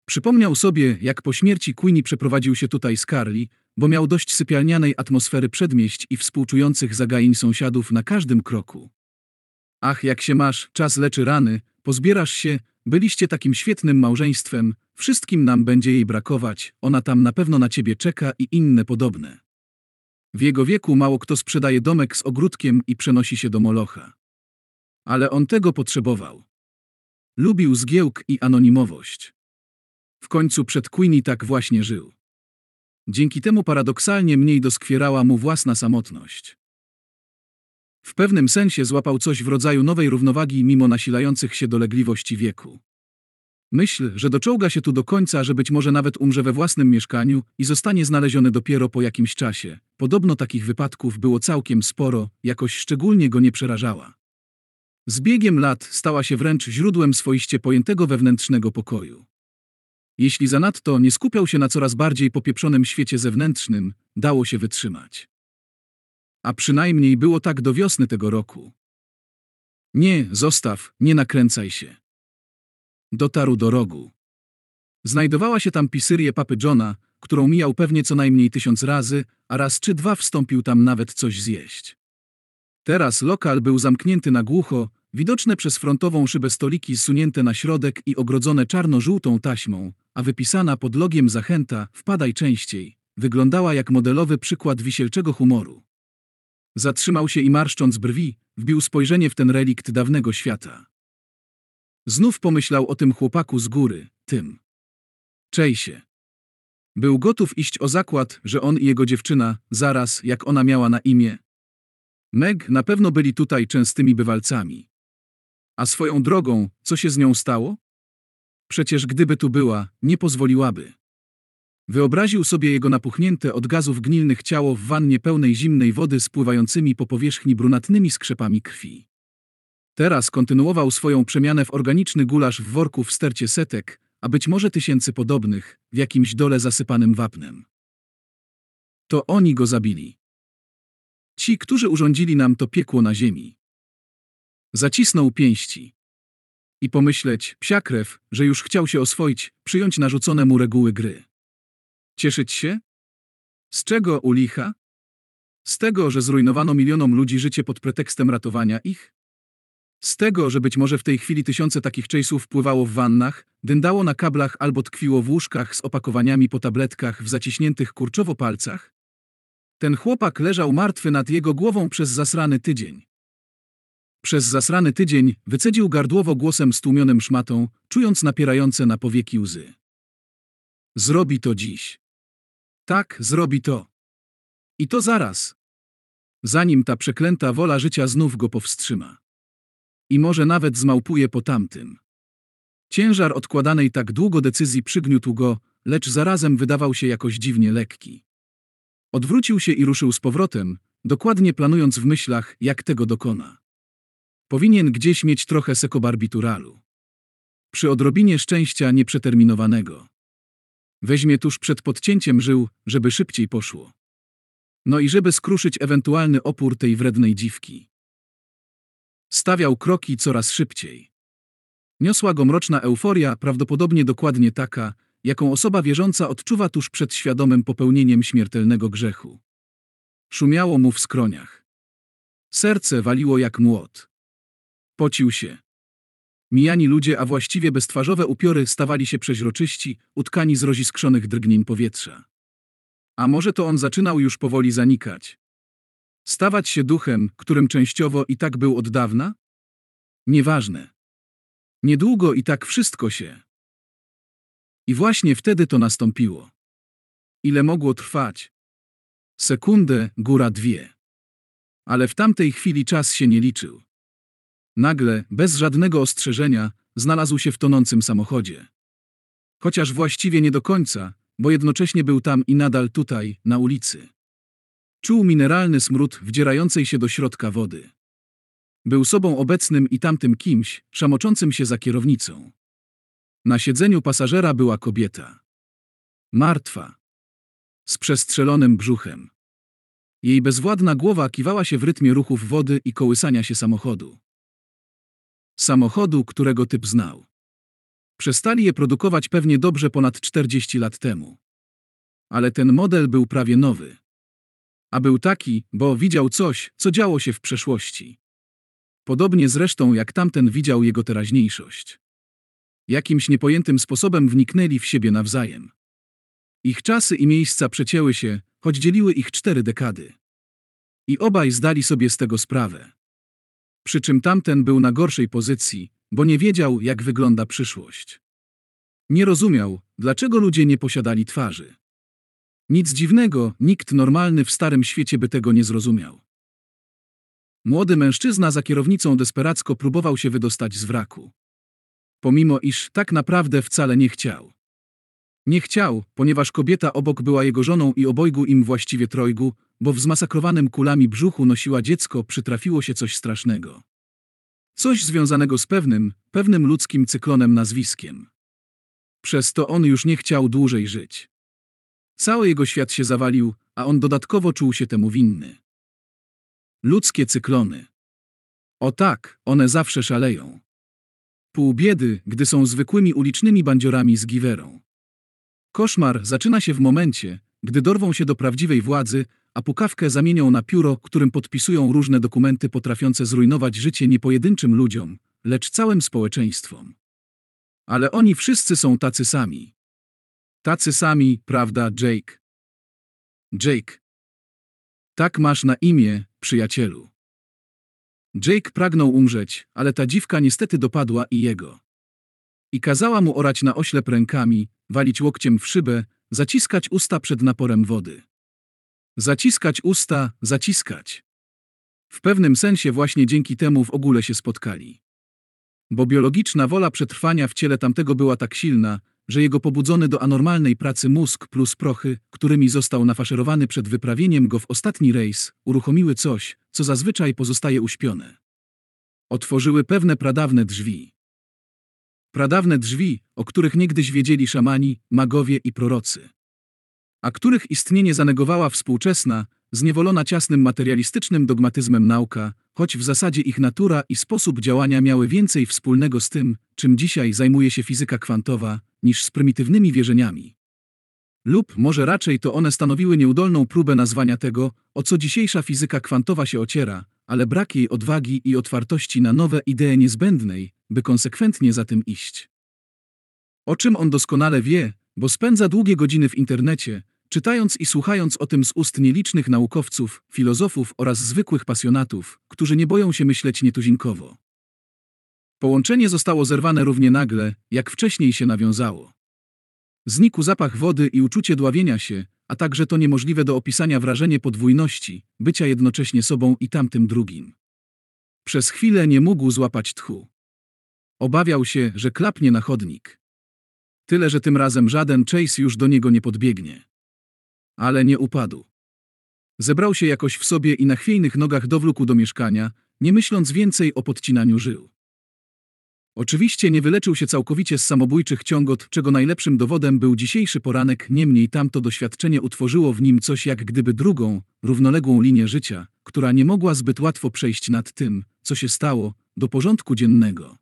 Przypomniał sobie, jak po śmierci Queenie przeprowadził się tutaj z Carly, bo miał dość sypialnianej atmosfery przedmieść i współczujących zagain sąsiadów na każdym kroku. Ach, jak się masz, czas leczy rany, pozbierasz się, byliście takim świetnym małżeństwem, wszystkim nam będzie jej brakować, ona tam na pewno na ciebie czeka i inne podobne. W jego wieku mało kto sprzedaje domek z ogródkiem i przenosi się do Molocha. Ale on tego potrzebował. Lubił zgiełk i anonimowość. W końcu przed Queenie tak właśnie żył. Dzięki temu paradoksalnie mniej doskwierała mu własna samotność. W pewnym sensie złapał coś w rodzaju nowej równowagi mimo nasilających się dolegliwości wieku. Myśl, że doczołga się tu do końca, że być może nawet umrze we własnym mieszkaniu i zostanie znaleziony dopiero po jakimś czasie. Podobno takich wypadków było całkiem sporo, jakoś szczególnie go nie przerażała. Z biegiem lat stała się wręcz źródłem swoiście pojętego wewnętrznego pokoju. Jeśli zanadto nie skupiał się na coraz bardziej popieprzonym świecie zewnętrznym, dało się wytrzymać. A przynajmniej było tak do wiosny tego roku. Nie, zostaw, nie nakręcaj się. Dotarł do rogu. Znajdowała się tam pisyrie papy Johna, którą mijał pewnie co najmniej tysiąc razy, a raz czy dwa wstąpił tam nawet coś zjeść. Teraz lokal był zamknięty na głucho, widoczne przez frontową szybę stoliki zsunięte na środek i ogrodzone czarno-żółtą taśmą, a wypisana pod logiem zachęta wpadaj częściej, wyglądała jak modelowy przykład wisielczego humoru. Zatrzymał się i marszcząc brwi, wbił spojrzenie w ten relikt dawnego świata. Znów pomyślał o tym chłopaku z góry, tym. Czejsie. Był gotów iść o zakład, że on i jego dziewczyna, zaraz jak ona miała na imię. Meg na pewno byli tutaj częstymi bywalcami. A swoją drogą, co się z nią stało? Przecież gdyby tu była, nie pozwoliłaby. Wyobraził sobie jego napuchnięte od gazów gnilnych ciało w wannie pełnej zimnej wody spływającymi po powierzchni brunatnymi skrzepami krwi. Teraz kontynuował swoją przemianę w organiczny gulasz w worku w stercie setek, a być może tysięcy podobnych, w jakimś dole zasypanym wapnem. To oni go zabili. Ci, którzy urządzili nam to piekło na ziemi. Zacisnął pięści. I pomyśleć, psiakrew, że już chciał się oswoić, przyjąć narzucone mu reguły gry. Cieszyć się? Z czego u licha? Z tego, że zrujnowano milionom ludzi życie pod pretekstem ratowania ich? Z tego, że być może w tej chwili tysiące takich chase'ów pływało w wannach, dyndało na kablach albo tkwiło w łóżkach z opakowaniami po tabletkach w zaciśniętych kurczowo palcach? Ten chłopak leżał martwy nad jego głową przez zasrany tydzień. Przez zasrany tydzień wycedził gardłowo głosem stłumionym szmatą, czując napierające na powieki łzy. Zrobi to dziś. Tak, zrobi to. I to zaraz. Zanim ta przeklęta wola życia znów go powstrzyma. I może nawet zmałpuje po tamtym. Ciężar odkładanej tak długo decyzji przygniótł go, lecz zarazem wydawał się jakoś dziwnie lekki. Odwrócił się i ruszył z powrotem, dokładnie planując w myślach, jak tego dokona. Powinien gdzieś mieć trochę sekobarbituralu. Przy odrobinie szczęścia nieprzeterminowanego. Weźmie tuż przed podcięciem żył, żeby szybciej poszło. No i żeby skruszyć ewentualny opór tej wrednej dziwki. Stawiał kroki coraz szybciej. Niosła go mroczna euforia, prawdopodobnie dokładnie taka, jaką osoba wierząca odczuwa tuż przed świadomym popełnieniem śmiertelnego grzechu. Szumiało mu w skroniach. Serce waliło jak młot. Pocił się. Mijani ludzie, a właściwie beztwarzowe upiory stawali się przeźroczyści, utkani z roziskrzonych drgnień powietrza. A może to on zaczynał już powoli zanikać? Stawać się duchem, którym częściowo i tak był od dawna? Nieważne. Niedługo i tak wszystko się. I właśnie wtedy to nastąpiło. Ile mogło trwać? Sekundę, góra dwie. Ale w tamtej chwili czas się nie liczył. Nagle, bez żadnego ostrzeżenia, znalazł się w tonącym samochodzie. Chociaż właściwie nie do końca, bo jednocześnie był tam i nadal tutaj, na ulicy. Czuł mineralny smród wdzierającej się do środka wody. Był sobą obecnym i tamtym kimś, szamoczącym się za kierownicą. Na siedzeniu pasażera była kobieta. Martwa. Z przestrzelonym brzuchem. Jej bezwładna głowa kiwała się w rytmie ruchów wody i kołysania się samochodu. Samochodu, którego typ znał. Przestali je produkować pewnie dobrze ponad 40 lat temu. Ale ten model był prawie nowy. A był taki, bo widział coś, co działo się w przeszłości. Podobnie zresztą jak tamten widział jego teraźniejszość. Jakimś niepojętym sposobem wniknęli w siebie nawzajem. Ich czasy i miejsca przecięły się, choć dzieliły ich cztery dekady. I obaj zdali sobie z tego sprawę. Przy czym tamten był na gorszej pozycji, bo nie wiedział, jak wygląda przyszłość. Nie rozumiał, dlaczego ludzie nie posiadali twarzy. Nic dziwnego, nikt normalny w starym świecie by tego nie zrozumiał. Młody mężczyzna za kierownicą desperacko próbował się wydostać z wraku. Pomimo iż tak naprawdę wcale nie chciał. Nie chciał, ponieważ kobieta obok była jego żoną i obojgu im właściwie trojgu, bo w zmasakrowanym kulami brzuchu nosiła dziecko, przytrafiło się coś strasznego. Coś związanego z pewnym, pewnym ludzkim cyklonem nazwiskiem. Przez to on już nie chciał dłużej żyć. Cały jego świat się zawalił, a on dodatkowo czuł się temu winny. Ludzkie cyklony. O tak, one zawsze szaleją. Pół biedy, gdy są zwykłymi ulicznymi bandziorami z giwerą. Koszmar zaczyna się w momencie, gdy dorwą się do prawdziwej władzy, a pukawkę zamienią na pióro, którym podpisują różne dokumenty potrafiące zrujnować życie nie pojedynczym ludziom, lecz całym społeczeństwom. Ale oni wszyscy są tacy sami. Tacy sami, prawda, Jake? Jake. Tak masz na imię, przyjacielu. Jake pragnął umrzeć, ale ta dziwka niestety dopadła i jego. I kazała mu orać na oślep rękami, walić łokciem w szybę, zaciskać usta przed naporem wody. Zaciskać usta, zaciskać. W pewnym sensie właśnie dzięki temu w ogóle się spotkali. Bo biologiczna wola przetrwania w ciele tamtego była tak silna, że jego pobudzony do anormalnej pracy mózg plus prochy, którymi został nafaszerowany przed wyprawieniem go w ostatni rejs, uruchomiły coś, co zazwyczaj pozostaje uśpione. Otworzyły pewne pradawne drzwi. Pradawne drzwi, o których niegdyś wiedzieli szamani, magowie i prorocy. A których istnienie zanegowała współczesna, zniewolona ciasnym materialistycznym dogmatyzmem nauka, choć w zasadzie ich natura i sposób działania miały więcej wspólnego z tym, czym dzisiaj zajmuje się fizyka kwantowa, niż z prymitywnymi wierzeniami. Lub może raczej to one stanowiły nieudolną próbę nazwania tego, o co dzisiejsza fizyka kwantowa się ociera, ale brak jej odwagi i otwartości na nowe idee niezbędnej, by konsekwentnie za tym iść. O czym on doskonale wie, bo spędza długie godziny w internecie, czytając i słuchając o tym z ust nielicznych naukowców, filozofów oraz zwykłych pasjonatów, którzy nie boją się myśleć nietuzinkowo. Połączenie zostało zerwane równie nagle, jak wcześniej się nawiązało. Znikł zapach wody i uczucie dławienia się, a także to niemożliwe do opisania wrażenie podwójności, bycia jednocześnie sobą i tamtym drugim. Przez chwilę nie mógł złapać tchu. Obawiał się, że klapnie na chodnik. Tyle, że tym razem żaden Chase już do niego nie podbiegnie. Ale nie upadł. Zebrał się jakoś w sobie i na chwiejnych nogach dowlókł do mieszkania, nie myśląc więcej o podcinaniu żył. Oczywiście nie wyleczył się całkowicie z samobójczych ciągot, czego najlepszym dowodem był dzisiejszy poranek, niemniej tamto doświadczenie utworzyło w nim coś jak gdyby drugą, równoległą linię życia, która nie mogła zbyt łatwo przejść nad tym, co się stało, do porządku dziennego.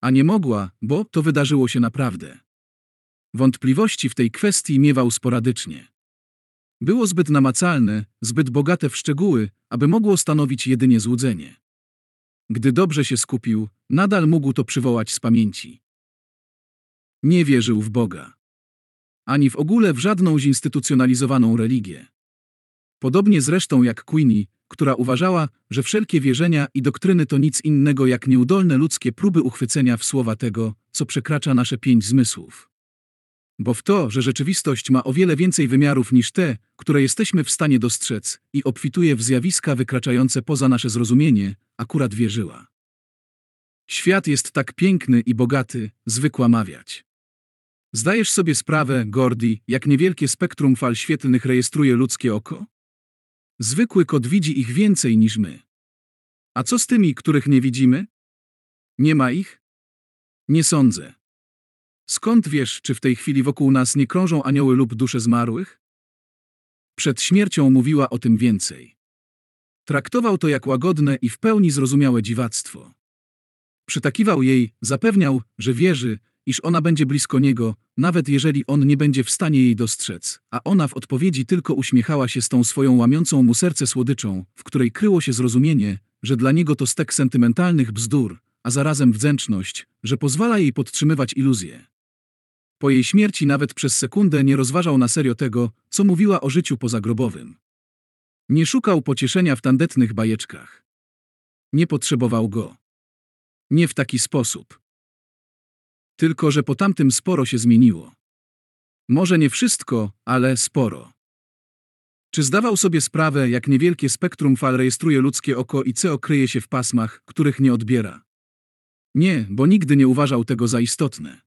A nie mogła, bo to wydarzyło się naprawdę. Wątpliwości w tej kwestii miewał sporadycznie. Było zbyt namacalne, zbyt bogate w szczegóły, aby mogło stanowić jedynie złudzenie. Gdy dobrze się skupił, nadal mógł to przywołać z pamięci. Nie wierzył w Boga. Ani w ogóle w żadną zinstytucjonalizowaną religię. Podobnie zresztą jak Queenie, która uważała, że wszelkie wierzenia i doktryny to nic innego jak nieudolne ludzkie próby uchwycenia w słowa tego, co przekracza nasze pięć zmysłów. Bo w to, że rzeczywistość ma o wiele więcej wymiarów niż te, które jesteśmy w stanie dostrzec i obfituje w zjawiska wykraczające poza nasze zrozumienie, akurat wierzyła. Świat jest tak piękny i bogaty, zwykła mawiać. Zdajesz sobie sprawę, Gordy, jak niewielkie spektrum fal świetlnych rejestruje ludzkie oko? Zwykły kot widzi ich więcej niż my. A co z tymi, których nie widzimy? Nie ma ich? Nie sądzę. Skąd wiesz, czy w tej chwili wokół nas nie krążą anioły lub dusze zmarłych? Przed śmiercią mówiła o tym więcej. Traktował to jak łagodne i w pełni zrozumiałe dziwactwo. Przytakiwał jej, zapewniał, że wierzy, iż ona będzie blisko niego, nawet jeżeli on nie będzie w stanie jej dostrzec, a ona w odpowiedzi tylko uśmiechała się z tą swoją łamiącą mu serce słodyczą, w której kryło się zrozumienie, że dla niego to stek sentymentalnych bzdur, a zarazem wdzięczność, że pozwala jej podtrzymywać iluzję. Po jej śmierci nawet przez sekundę nie rozważał na serio tego, co mówiła o życiu pozagrobowym. Nie szukał pocieszenia w tandetnych bajeczkach. Nie potrzebował go. Nie w taki sposób. Tylko, że po tamtym sporo się zmieniło. Może nie wszystko, ale sporo. Czy zdawał sobie sprawę, jak niewielkie spektrum fal rejestruje ludzkie oko i co kryje się w pasmach, których nie odbiera? Nie, bo nigdy nie uważał tego za istotne.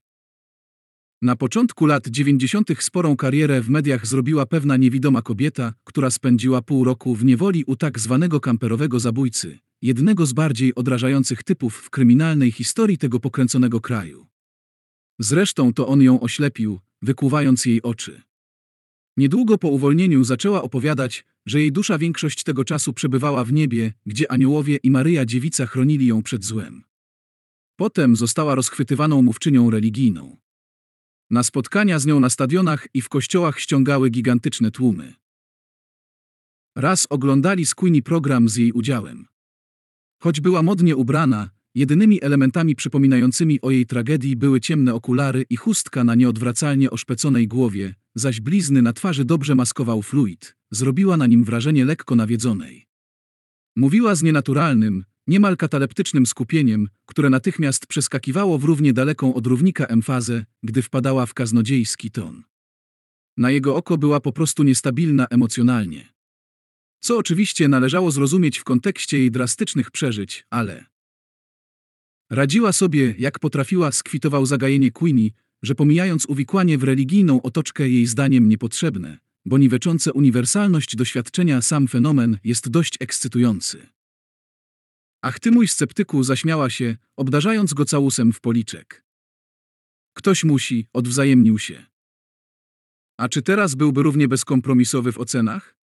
Na początku lat 90. sporą karierę w mediach zrobiła pewna niewidoma kobieta, która spędziła pół roku w niewoli u tak zwanego kamperowego zabójcy, jednego z bardziej odrażających typów w kryminalnej historii tego pokręconego kraju. Zresztą to on ją oślepił, wykuwając jej oczy. Niedługo po uwolnieniu zaczęła opowiadać, że jej dusza większość tego czasu przebywała w niebie, gdzie aniołowie i Maryja Dziewica chronili ją przed złem. Potem została rozchwytywaną mówczynią religijną. Na spotkania z nią na stadionach i w kościołach ściągały gigantyczne tłumy. Raz oglądali z Queenie program z jej udziałem. Choć była modnie ubrana, jedynymi elementami przypominającymi o jej tragedii były ciemne okulary i chustka na nieodwracalnie oszpeconej głowie, zaś blizny na twarzy dobrze maskował fluid, zrobiła na nim wrażenie lekko nawiedzonej. Mówiła z nienaturalnym, niemal kataleptycznym skupieniem, które natychmiast przeskakiwało w równie daleką od równika emfazę, gdy wpadała w kaznodziejski ton. Na jego oko była po prostu niestabilna emocjonalnie. Co oczywiście należało zrozumieć w kontekście jej drastycznych przeżyć, ale... Radziła sobie, jak potrafiła, skwitował zagajenie Queenie, że pomijając uwikłanie w religijną otoczkę jej zdaniem niepotrzebne, bo niweczące uniwersalność doświadczenia sam fenomen jest dość ekscytujący. Ach ty mój sceptyku zaśmiała się, obdarzając go całusem w policzek. Ktoś musi, odwzajemnił się. A czy teraz byłby równie bezkompromisowy w ocenach?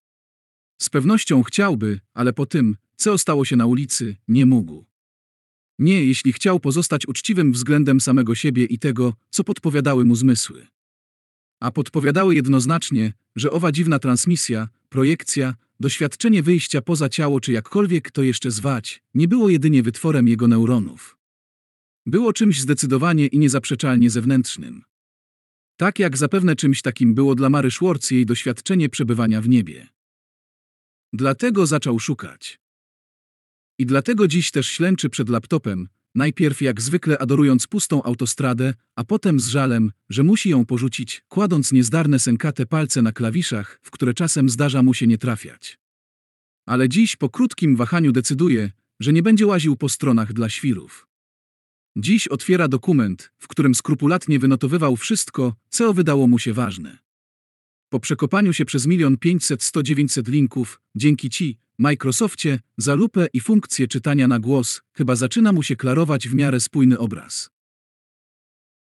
Z pewnością chciałby, ale po tym, co stało się na ulicy, nie mógł. Nie, jeśli chciał pozostać uczciwym względem samego siebie i tego, co podpowiadały mu zmysły. A podpowiadały jednoznacznie, że owa dziwna transmisja, projekcja, doświadczenie wyjścia poza ciało czy jakkolwiek to jeszcze zwać, nie było jedynie wytworem jego neuronów. Było czymś zdecydowanie i niezaprzeczalnie zewnętrznym. Tak jak zapewne czymś takim było dla Mary Schwartz jej doświadczenie przebywania w niebie. Dlatego zaczął szukać. I dlatego dziś też ślęczy przed laptopem, najpierw jak zwykle adorując pustą autostradę, a potem z żalem, że musi ją porzucić, kładąc niezdarne sękate palce na klawiszach, w które czasem zdarza mu się nie trafiać. Ale dziś po krótkim wahaniu decyduje, że nie będzie łaził po stronach dla świrów. Dziś otwiera dokument, w którym skrupulatnie wynotowywał wszystko, co wydało mu się ważne. Po przekopaniu się przez milion pięćset sto dziewięćset linków, dzięki ci, Microsoftie, za lupę i funkcję czytania na głos, chyba zaczyna mu się klarować w miarę spójny obraz.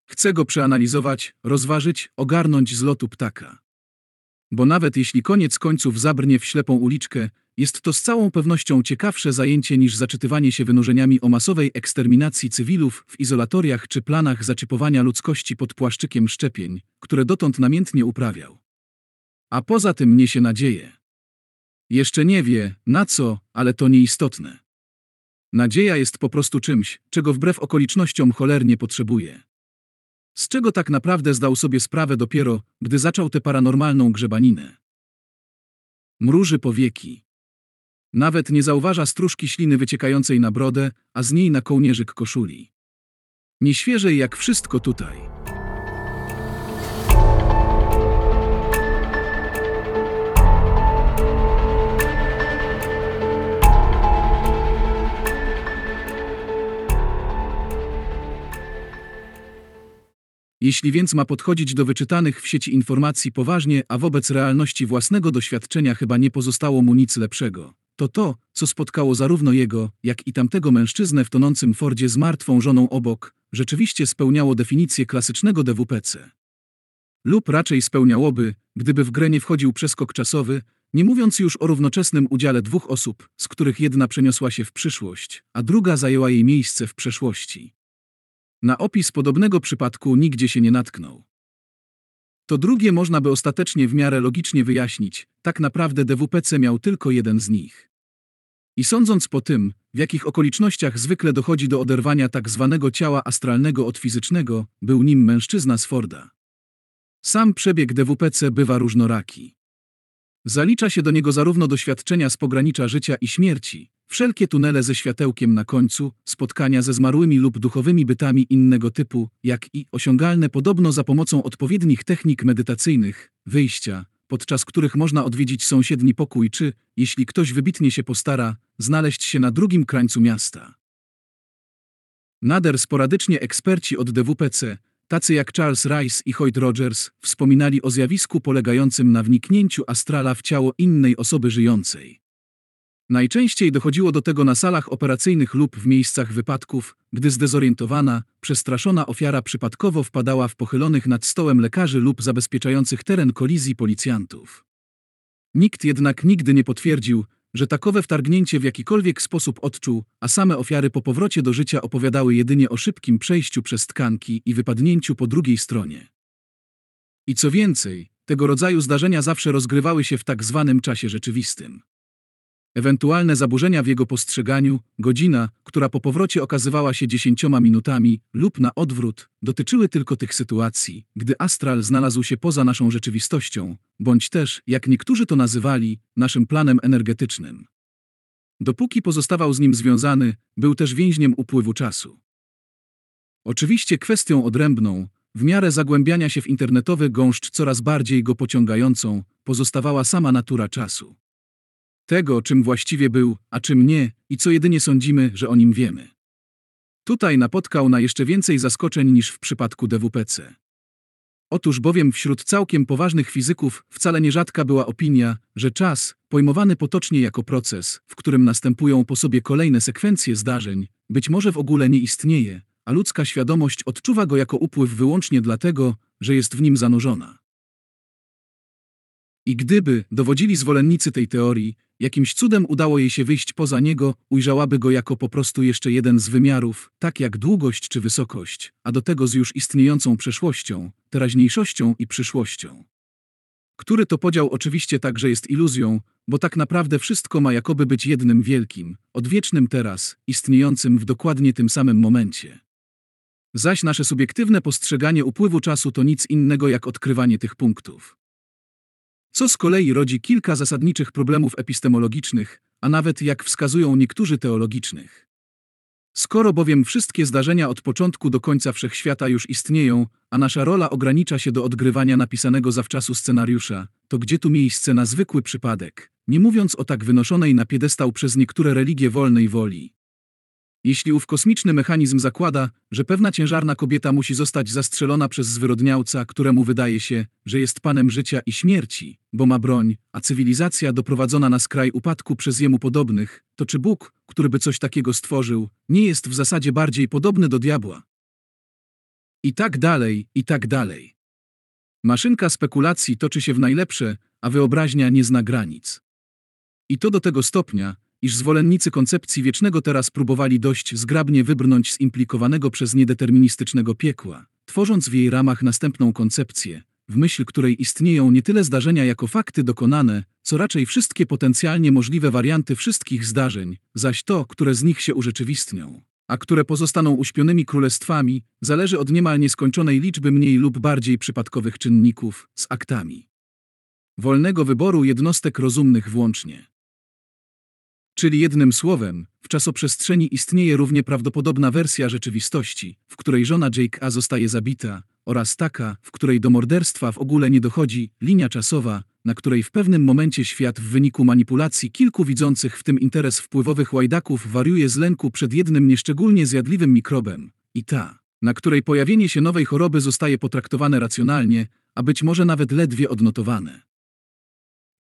Chce go przeanalizować, rozważyć, ogarnąć z lotu ptaka. Bo nawet jeśli koniec końców zabrnie w ślepą uliczkę, jest to z całą pewnością ciekawsze zajęcie niż zaczytywanie się wynurzeniami o masowej eksterminacji cywilów w izolatoriach czy planach zaczipowania ludzkości pod płaszczykiem szczepień, które dotąd namiętnie uprawiał. A poza tym niesie nadzieję. Jeszcze nie wie, na co, ale to nieistotne. Nadzieja jest po prostu czymś, czego wbrew okolicznościom cholernie potrzebuje. Z czego tak naprawdę zdał sobie sprawę dopiero, gdy zaczął tę paranormalną grzebaninę. Mruży powieki. Nawet nie zauważa stróżki śliny wyciekającej na brodę, a z niej na kołnierzyk koszuli. Nieświeżej jak wszystko tutaj. Jeśli więc ma podchodzić do wyczytanych w sieci informacji poważnie, a wobec realności własnego doświadczenia chyba nie pozostało mu nic lepszego, to to, co spotkało zarówno jego, jak i tamtego mężczyznę w tonącym Fordzie z martwą żoną obok, rzeczywiście spełniało definicję klasycznego DWPC. Lub raczej spełniałoby, gdyby w grę nie wchodził przeskok czasowy, nie mówiąc już o równoczesnym udziale dwóch osób, z których jedna przeniosła się w przyszłość, a druga zajęła jej miejsce w przeszłości. Na opis podobnego przypadku nigdzie się nie natknął. To drugie można by ostatecznie w miarę logicznie wyjaśnić, tak naprawdę DWPC miał tylko jeden z nich. I sądząc po tym, w jakich okolicznościach zwykle dochodzi do oderwania tak zwanego ciała astralnego od fizycznego, był nim mężczyzna z Forda. Sam przebieg DWPC bywa różnoraki. Zalicza się do niego zarówno doświadczenia z pogranicza życia i śmierci, wszelkie tunele ze światełkiem na końcu, spotkania ze zmarłymi lub duchowymi bytami innego typu, jak i osiągalne podobno za pomocą odpowiednich technik medytacyjnych, wyjścia, podczas których można odwiedzić sąsiedni pokój czy, jeśli ktoś wybitnie się postara, znaleźć się na drugim krańcu miasta. Nader sporadycznie eksperci od DWPC, tacy jak Charles Rice i Hoyt Rogers, wspominali o zjawisku polegającym na wniknięciu astrala w ciało innej osoby żyjącej. Najczęściej dochodziło do tego na salach operacyjnych lub w miejscach wypadków, gdy zdezorientowana, przestraszona ofiara przypadkowo wpadała w pochylonych nad stołem lekarzy lub zabezpieczających teren kolizji policjantów. Nikt jednak nigdy nie potwierdził, że takowe wtargnięcie w jakikolwiek sposób odczuł, a same ofiary po powrocie do życia opowiadały jedynie o szybkim przejściu przez tkanki i wypadnięciu po drugiej stronie. I co więcej, tego rodzaju zdarzenia zawsze rozgrywały się w tak zwanym czasie rzeczywistym. Ewentualne zaburzenia w jego postrzeganiu, godzina, która po powrocie okazywała się dziesięcioma minutami, lub na odwrót, dotyczyły tylko tych sytuacji, gdy astral znalazł się poza naszą rzeczywistością, bądź też, jak niektórzy to nazywali, naszym planem energetycznym. Dopóki pozostawał z nim związany, był też więźniem upływu czasu. Oczywiście kwestią odrębną, w miarę zagłębiania się w internetowy gąszcz coraz bardziej go pociągającą, pozostawała sama natura czasu. Tego, czym właściwie był, a czym nie, i co jedynie sądzimy, że o nim wiemy. Tutaj napotkał na jeszcze więcej zaskoczeń niż w przypadku DWPC. Otóż bowiem wśród całkiem poważnych fizyków wcale nierzadka była opinia, że czas, pojmowany potocznie jako proces, w którym następują po sobie kolejne sekwencje zdarzeń, być może w ogóle nie istnieje, a ludzka świadomość odczuwa go jako upływ wyłącznie dlatego, że jest w nim zanurzona. I gdyby, dowodzili zwolennicy tej teorii, jakimś cudem udało jej się wyjść poza niego, ujrzałaby go jako po prostu jeszcze jeden z wymiarów, tak jak długość czy wysokość, a do tego z już istniejącą przeszłością, teraźniejszością i przyszłością. Który to podział oczywiście także jest iluzją, bo tak naprawdę wszystko ma jakoby być jednym wielkim, odwiecznym teraz, istniejącym w dokładnie tym samym momencie. Zaś nasze subiektywne postrzeganie upływu czasu to nic innego jak odkrywanie tych punktów co z kolei rodzi kilka zasadniczych problemów epistemologicznych, a nawet, jak wskazują niektórzy teologicznych. Skoro bowiem wszystkie zdarzenia od początku do końca wszechświata już istnieją, a nasza rola ogranicza się do odgrywania napisanego zawczasu scenariusza, to gdzie tu miejsce na zwykły przypadek, nie mówiąc o tak wynoszonej na piedestał przez niektóre religie wolnej woli? Jeśli ów kosmiczny mechanizm zakłada, że pewna ciężarna kobieta musi zostać zastrzelona przez zwyrodniałca, któremu wydaje się, że jest panem życia i śmierci, bo ma broń, a cywilizacja doprowadzona na skraj upadku przez jemu podobnych, to czy Bóg, który by coś takiego stworzył, nie jest w zasadzie bardziej podobny do diabła? I tak dalej, i tak dalej. Maszynka spekulacji toczy się w najlepsze, a wyobraźnia nie zna granic. I to do tego stopnia, iż zwolennicy koncepcji wiecznego teraz próbowali dość zgrabnie wybrnąć z implikowanego przez niedeterministycznego piekła, tworząc w jej ramach następną koncepcję, w myśl której istnieją nie tyle zdarzenia jako fakty dokonane, co raczej wszystkie potencjalnie możliwe warianty wszystkich zdarzeń, zaś to, które z nich się urzeczywistnią, a które pozostaną uśpionymi królestwami, zależy od niemal nieskończonej liczby mniej lub bardziej przypadkowych czynników, z aktami wolnego wyboru jednostek rozumnych włącznie. Czyli jednym słowem, w czasoprzestrzeni istnieje równie prawdopodobna wersja rzeczywistości, w której żona Jake A zostaje zabita, oraz taka, w której do morderstwa w ogóle nie dochodzi, linia czasowa, na której w pewnym momencie świat w wyniku manipulacji kilku widzących w tym interes wpływowych łajdaków wariuje z lęku przed jednym nieszczególnie zjadliwym mikrobem, i ta, na której pojawienie się nowej choroby zostaje potraktowane racjonalnie, a być może nawet ledwie odnotowane.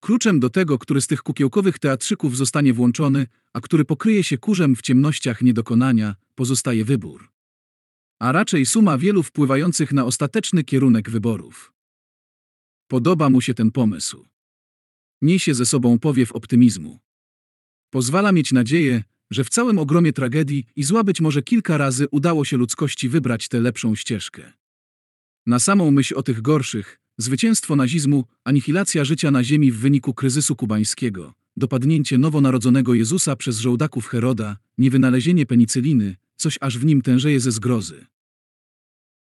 Kluczem do tego, który z tych kukiełkowych teatrzyków zostanie włączony, a który pokryje się kurzem w ciemnościach niedokonania, pozostaje wybór. A raczej suma wielu wpływających na ostateczny kierunek wyborów. Podoba mu się ten pomysł. Niesie ze sobą powiew optymizmu. Pozwala mieć nadzieję, że w całym ogromie tragedii i zła być może kilka razy udało się ludzkości wybrać tę lepszą ścieżkę. Na samą myśl o tych gorszych, Zwycięstwo nazizmu, anihilacja życia na ziemi w wyniku kryzysu kubańskiego, dopadnięcie nowonarodzonego Jezusa przez żołdaków Heroda, niewynalezienie penicyliny, coś aż w nim tężeje ze zgrozy.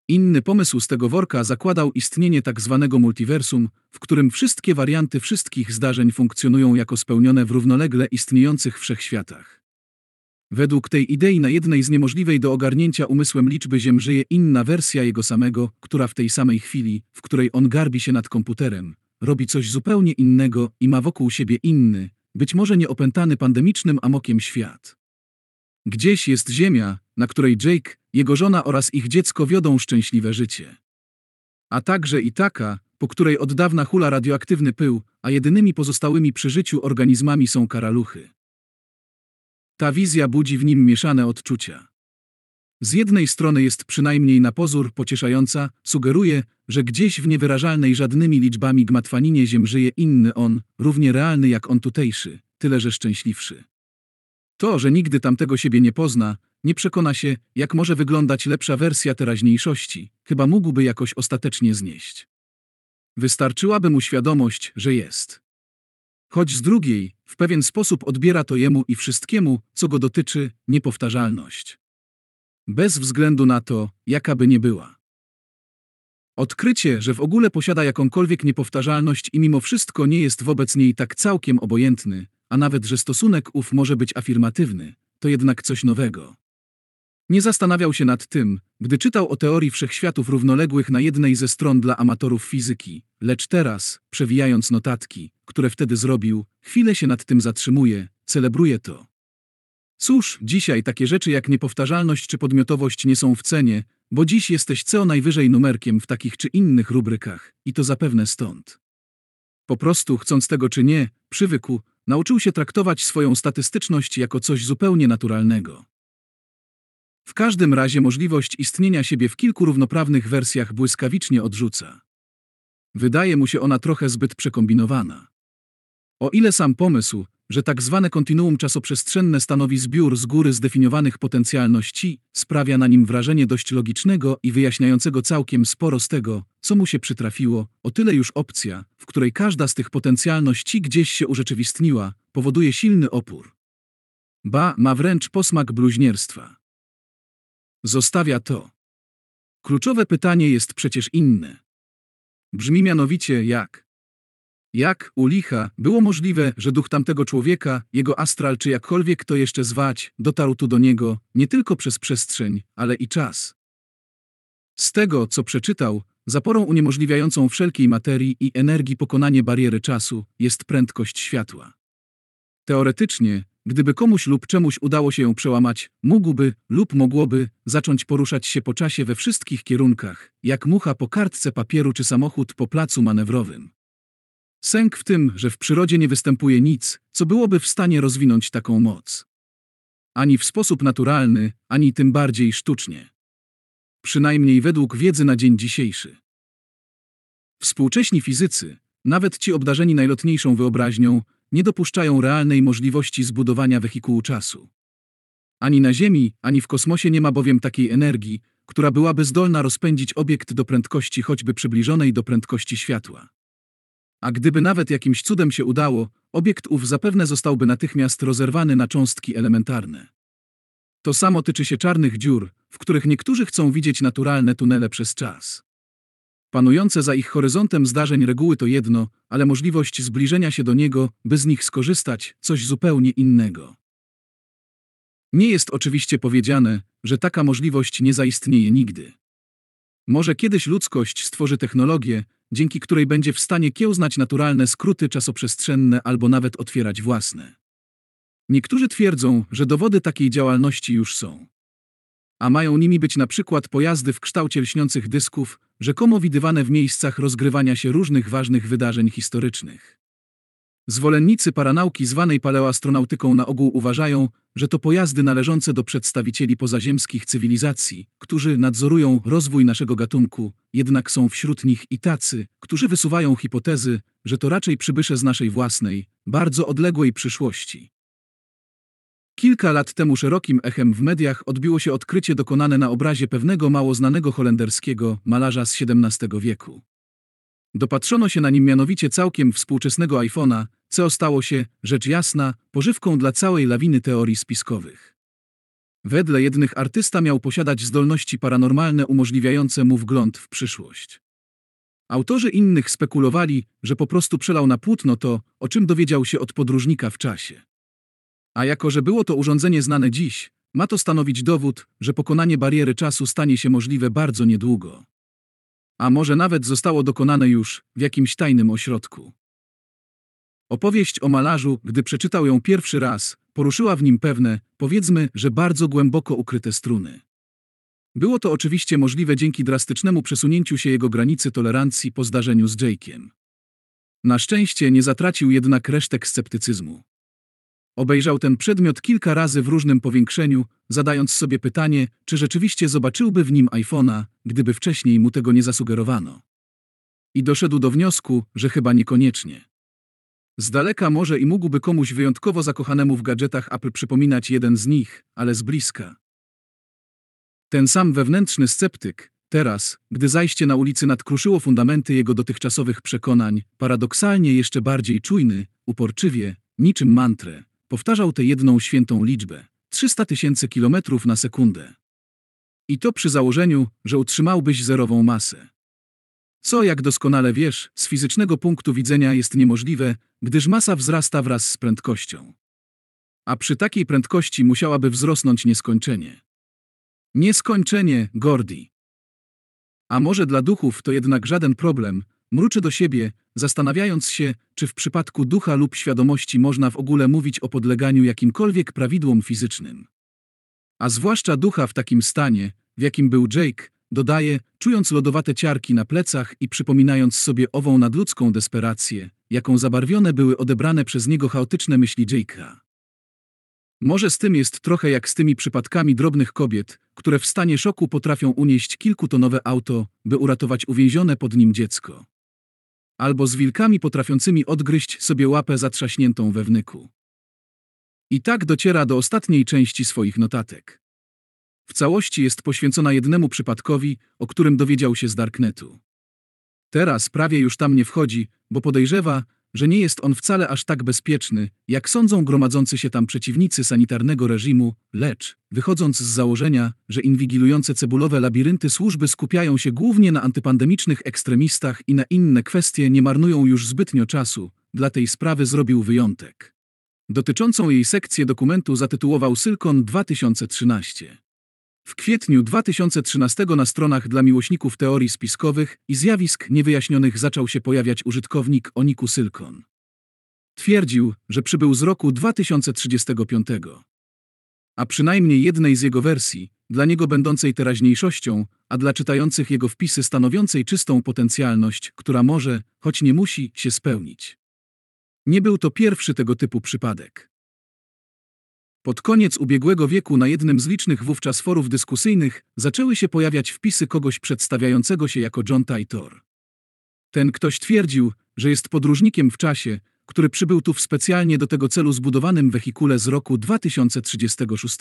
Inny pomysł z tego worka zakładał istnienie tak zwanego multiversum, w którym wszystkie warianty wszystkich zdarzeń funkcjonują jako spełnione w równolegle istniejących wszechświatach. Według tej idei na jednej z niemożliwej do ogarnięcia umysłem liczby Ziem żyje inna wersja jego samego, która w tej samej chwili, w której on garbi się nad komputerem, robi coś zupełnie innego i ma wokół siebie inny, być może nieopętany pandemicznym amokiem świat. Gdzieś jest Ziemia, na której Jake, jego żona oraz ich dziecko wiodą szczęśliwe życie. A także i taka, po której od dawna hula radioaktywny pył, a jedynymi pozostałymi przy życiu organizmami są karaluchy. Ta wizja budzi w nim mieszane odczucia. Z jednej strony jest przynajmniej na pozór pocieszająca, sugeruje, że gdzieś w niewyrażalnej żadnymi liczbami gmatwaninie ziem żyje inny on, równie realny jak on tutejszy, tyle że szczęśliwszy. To, że nigdy tamtego siebie nie pozna, nie przekona się, jak może wyglądać lepsza wersja teraźniejszości, chyba mógłby jakoś ostatecznie znieść. Wystarczyłaby mu świadomość, że jest. Choć z drugiej, w pewien sposób odbiera to jemu i wszystkiemu, co go dotyczy, niepowtarzalność. Bez względu na to, jaka by nie była. Odkrycie, że w ogóle posiada jakąkolwiek niepowtarzalność i mimo wszystko nie jest wobec niej tak całkiem obojętny, a nawet że stosunek ów może być afirmatywny, to jednak coś nowego. Nie zastanawiał się nad tym, gdy czytał o teorii wszechświatów równoległych na jednej ze stron dla amatorów fizyki, lecz teraz, przewijając notatki, które wtedy zrobił, chwilę się nad tym zatrzymuje, celebruje to. Cóż, dzisiaj takie rzeczy jak niepowtarzalność czy podmiotowość nie są w cenie, bo dziś jesteś co najwyżej numerkiem w takich czy innych rubrykach, i to zapewne stąd. Po prostu, chcąc tego czy nie, przywykł, nauczył się traktować swoją statystyczność jako coś zupełnie naturalnego. W każdym razie możliwość istnienia siebie w kilku równoprawnych wersjach błyskawicznie odrzuca. Wydaje mu się ona trochę zbyt przekombinowana. O ile sam pomysł, że tak zwane kontinuum czasoprzestrzenne stanowi zbiór z góry zdefiniowanych potencjalności, sprawia na nim wrażenie dość logicznego i wyjaśniającego całkiem sporo z tego, co mu się przytrafiło, o tyle już opcja, w której każda z tych potencjalności gdzieś się urzeczywistniła, powoduje silny opór. Ba, ma wręcz posmak bluźnierstwa. Zostawia to. Kluczowe pytanie jest przecież inne. Brzmi mianowicie jak? Jak, u licha, było możliwe, że duch tamtego człowieka, jego astral czy jakkolwiek to jeszcze zwać, dotarł tu do niego, nie tylko przez przestrzeń, ale i czas. Z tego, co przeczytał, zaporą uniemożliwiającą wszelkiej materii i energii pokonanie bariery czasu jest prędkość światła. Teoretycznie, gdyby komuś lub czemuś udało się ją przełamać, mógłby lub mogłoby zacząć poruszać się po czasie we wszystkich kierunkach, jak mucha po kartce papieru czy samochód po placu manewrowym. Sęk w tym, że w przyrodzie nie występuje nic, co byłoby w stanie rozwinąć taką moc. Ani w sposób naturalny, ani tym bardziej sztucznie. Przynajmniej według wiedzy na dzień dzisiejszy. Współcześni fizycy, nawet ci obdarzeni najlotniejszą wyobraźnią, nie dopuszczają realnej możliwości zbudowania wehikułu czasu. Ani na Ziemi, ani w kosmosie nie ma bowiem takiej energii, która byłaby zdolna rozpędzić obiekt do prędkości choćby przybliżonej do prędkości światła. A gdyby nawet jakimś cudem się udało, obiekt ów zapewne zostałby natychmiast rozerwany na cząstki elementarne. To samo tyczy się czarnych dziur, w których niektórzy chcą widzieć naturalne tunele przez czas. Panujące za ich horyzontem zdarzeń reguły to jedno, ale możliwość zbliżenia się do niego, by z nich skorzystać, coś zupełnie innego. Nie jest oczywiście powiedziane, że taka możliwość nie zaistnieje nigdy. Może kiedyś ludzkość stworzy technologię, dzięki której będzie w stanie kiełznać naturalne skróty czasoprzestrzenne albo nawet otwierać własne. Niektórzy twierdzą, że dowody takiej działalności już są. A mają nimi być na przykład pojazdy w kształcie lśniących dysków, rzekomo widywane w miejscach rozgrywania się różnych ważnych wydarzeń historycznych. Zwolennicy paranauki zwanej paleoastronautyką na ogół uważają, że to pojazdy należące do przedstawicieli pozaziemskich cywilizacji, którzy nadzorują rozwój naszego gatunku, jednak są wśród nich i tacy, którzy wysuwają hipotezy, że to raczej przybysze z naszej własnej, bardzo odległej przyszłości. Kilka lat temu szerokim echem w mediach odbiło się odkrycie dokonane na obrazie pewnego mało znanego holenderskiego malarza z XVII wieku. Dopatrzono się na nim mianowicie całkiem współczesnego iPhone'a, co stało się, rzecz jasna, pożywką dla całej lawiny teorii spiskowych. Wedle jednych artysta miał posiadać zdolności paranormalne umożliwiające mu wgląd w przyszłość. Autorzy innych spekulowali, że po prostu przelał na płótno to, o czym dowiedział się od podróżnika w czasie. A jako, że było to urządzenie znane dziś, ma to stanowić dowód, że pokonanie bariery czasu stanie się możliwe bardzo niedługo. A może nawet zostało dokonane już w jakimś tajnym ośrodku. Opowieść o malarzu, gdy przeczytał ją pierwszy raz, poruszyła w nim pewne, powiedzmy, że bardzo głęboko ukryte struny. Było to oczywiście możliwe dzięki drastycznemu przesunięciu się jego granicy tolerancji po zdarzeniu z Jake'iem. Na szczęście nie zatracił jednak resztek sceptycyzmu. Obejrzał ten przedmiot kilka razy w różnym powiększeniu, zadając sobie pytanie, czy rzeczywiście zobaczyłby w nim iPhone'a, gdyby wcześniej mu tego nie zasugerowano. I doszedł do wniosku, że chyba niekoniecznie. Z daleka może i mógłby komuś wyjątkowo zakochanemu w gadżetach Apple przypominać jeden z nich, ale z bliska. Ten sam wewnętrzny sceptyk, teraz, gdy zajście na ulicy nadkruszyło fundamenty jego dotychczasowych przekonań, paradoksalnie jeszcze bardziej czujny, uporczywie, niczym mantrę, powtarzał tę jedną świętą liczbę 300 tysięcy kilometrów na sekundę. I to przy założeniu, że utrzymałbyś zerową masę. Co, jak doskonale wiesz, z fizycznego punktu widzenia jest niemożliwe, gdyż masa wzrasta wraz z prędkością. A przy takiej prędkości musiałaby wzrosnąć nieskończenie. Nieskończenie, Gordi. A może dla duchów to jednak żaden problem, mruczy do siebie, zastanawiając się, czy w przypadku ducha lub świadomości można w ogóle mówić o podleganiu jakimkolwiek prawidłom fizycznym. A zwłaszcza ducha w takim stanie, w jakim był Jake, dodaje, czując lodowate ciarki na plecach i przypominając sobie ową nadludzką desperację, jaką zabarwione były odebrane przez niego chaotyczne myśli Jake'a. Może z tym jest trochę jak z tymi przypadkami drobnych kobiet, które w stanie szoku potrafią unieść kilkutonowe auto, by uratować uwięzione pod nim dziecko. Albo z wilkami potrafiącymi odgryźć sobie łapę zatrzaśniętą we wnyku. I tak dociera do ostatniej części swoich notatek. W całości jest poświęcona jednemu przypadkowi, o którym dowiedział się z Darknetu. Teraz prawie już tam nie wchodzi, bo podejrzewa, że nie jest on wcale aż tak bezpieczny, jak sądzą gromadzący się tam przeciwnicy sanitarnego reżimu, lecz, wychodząc z założenia, że inwigilujące cebulowe labirynty służby skupiają się głównie na antypandemicznych ekstremistach i na inne kwestie nie marnują już zbytnio czasu, dla tej sprawy zrobił wyjątek. Dotyczącą jej sekcję dokumentu zatytułował Sylkon 2013. W kwietniu 2013 na stronach dla miłośników teorii spiskowych i zjawisk niewyjaśnionych zaczął się pojawiać użytkownik Oniku Sylkon. Twierdził, że przybył z roku 2035. A przynajmniej jednej z jego wersji, dla niego będącej teraźniejszością, a dla czytających jego wpisy stanowiącej czystą potencjalność, która może, choć nie musi, się spełnić. Nie był to pierwszy tego typu przypadek. Pod koniec ubiegłego wieku na jednym z licznych wówczas forów dyskusyjnych zaczęły się pojawiać wpisy kogoś przedstawiającego się jako John Titor. Ten ktoś twierdził, że jest podróżnikiem w czasie, który przybył tu w specjalnie do tego celu zbudowanym wehikule z roku 2036.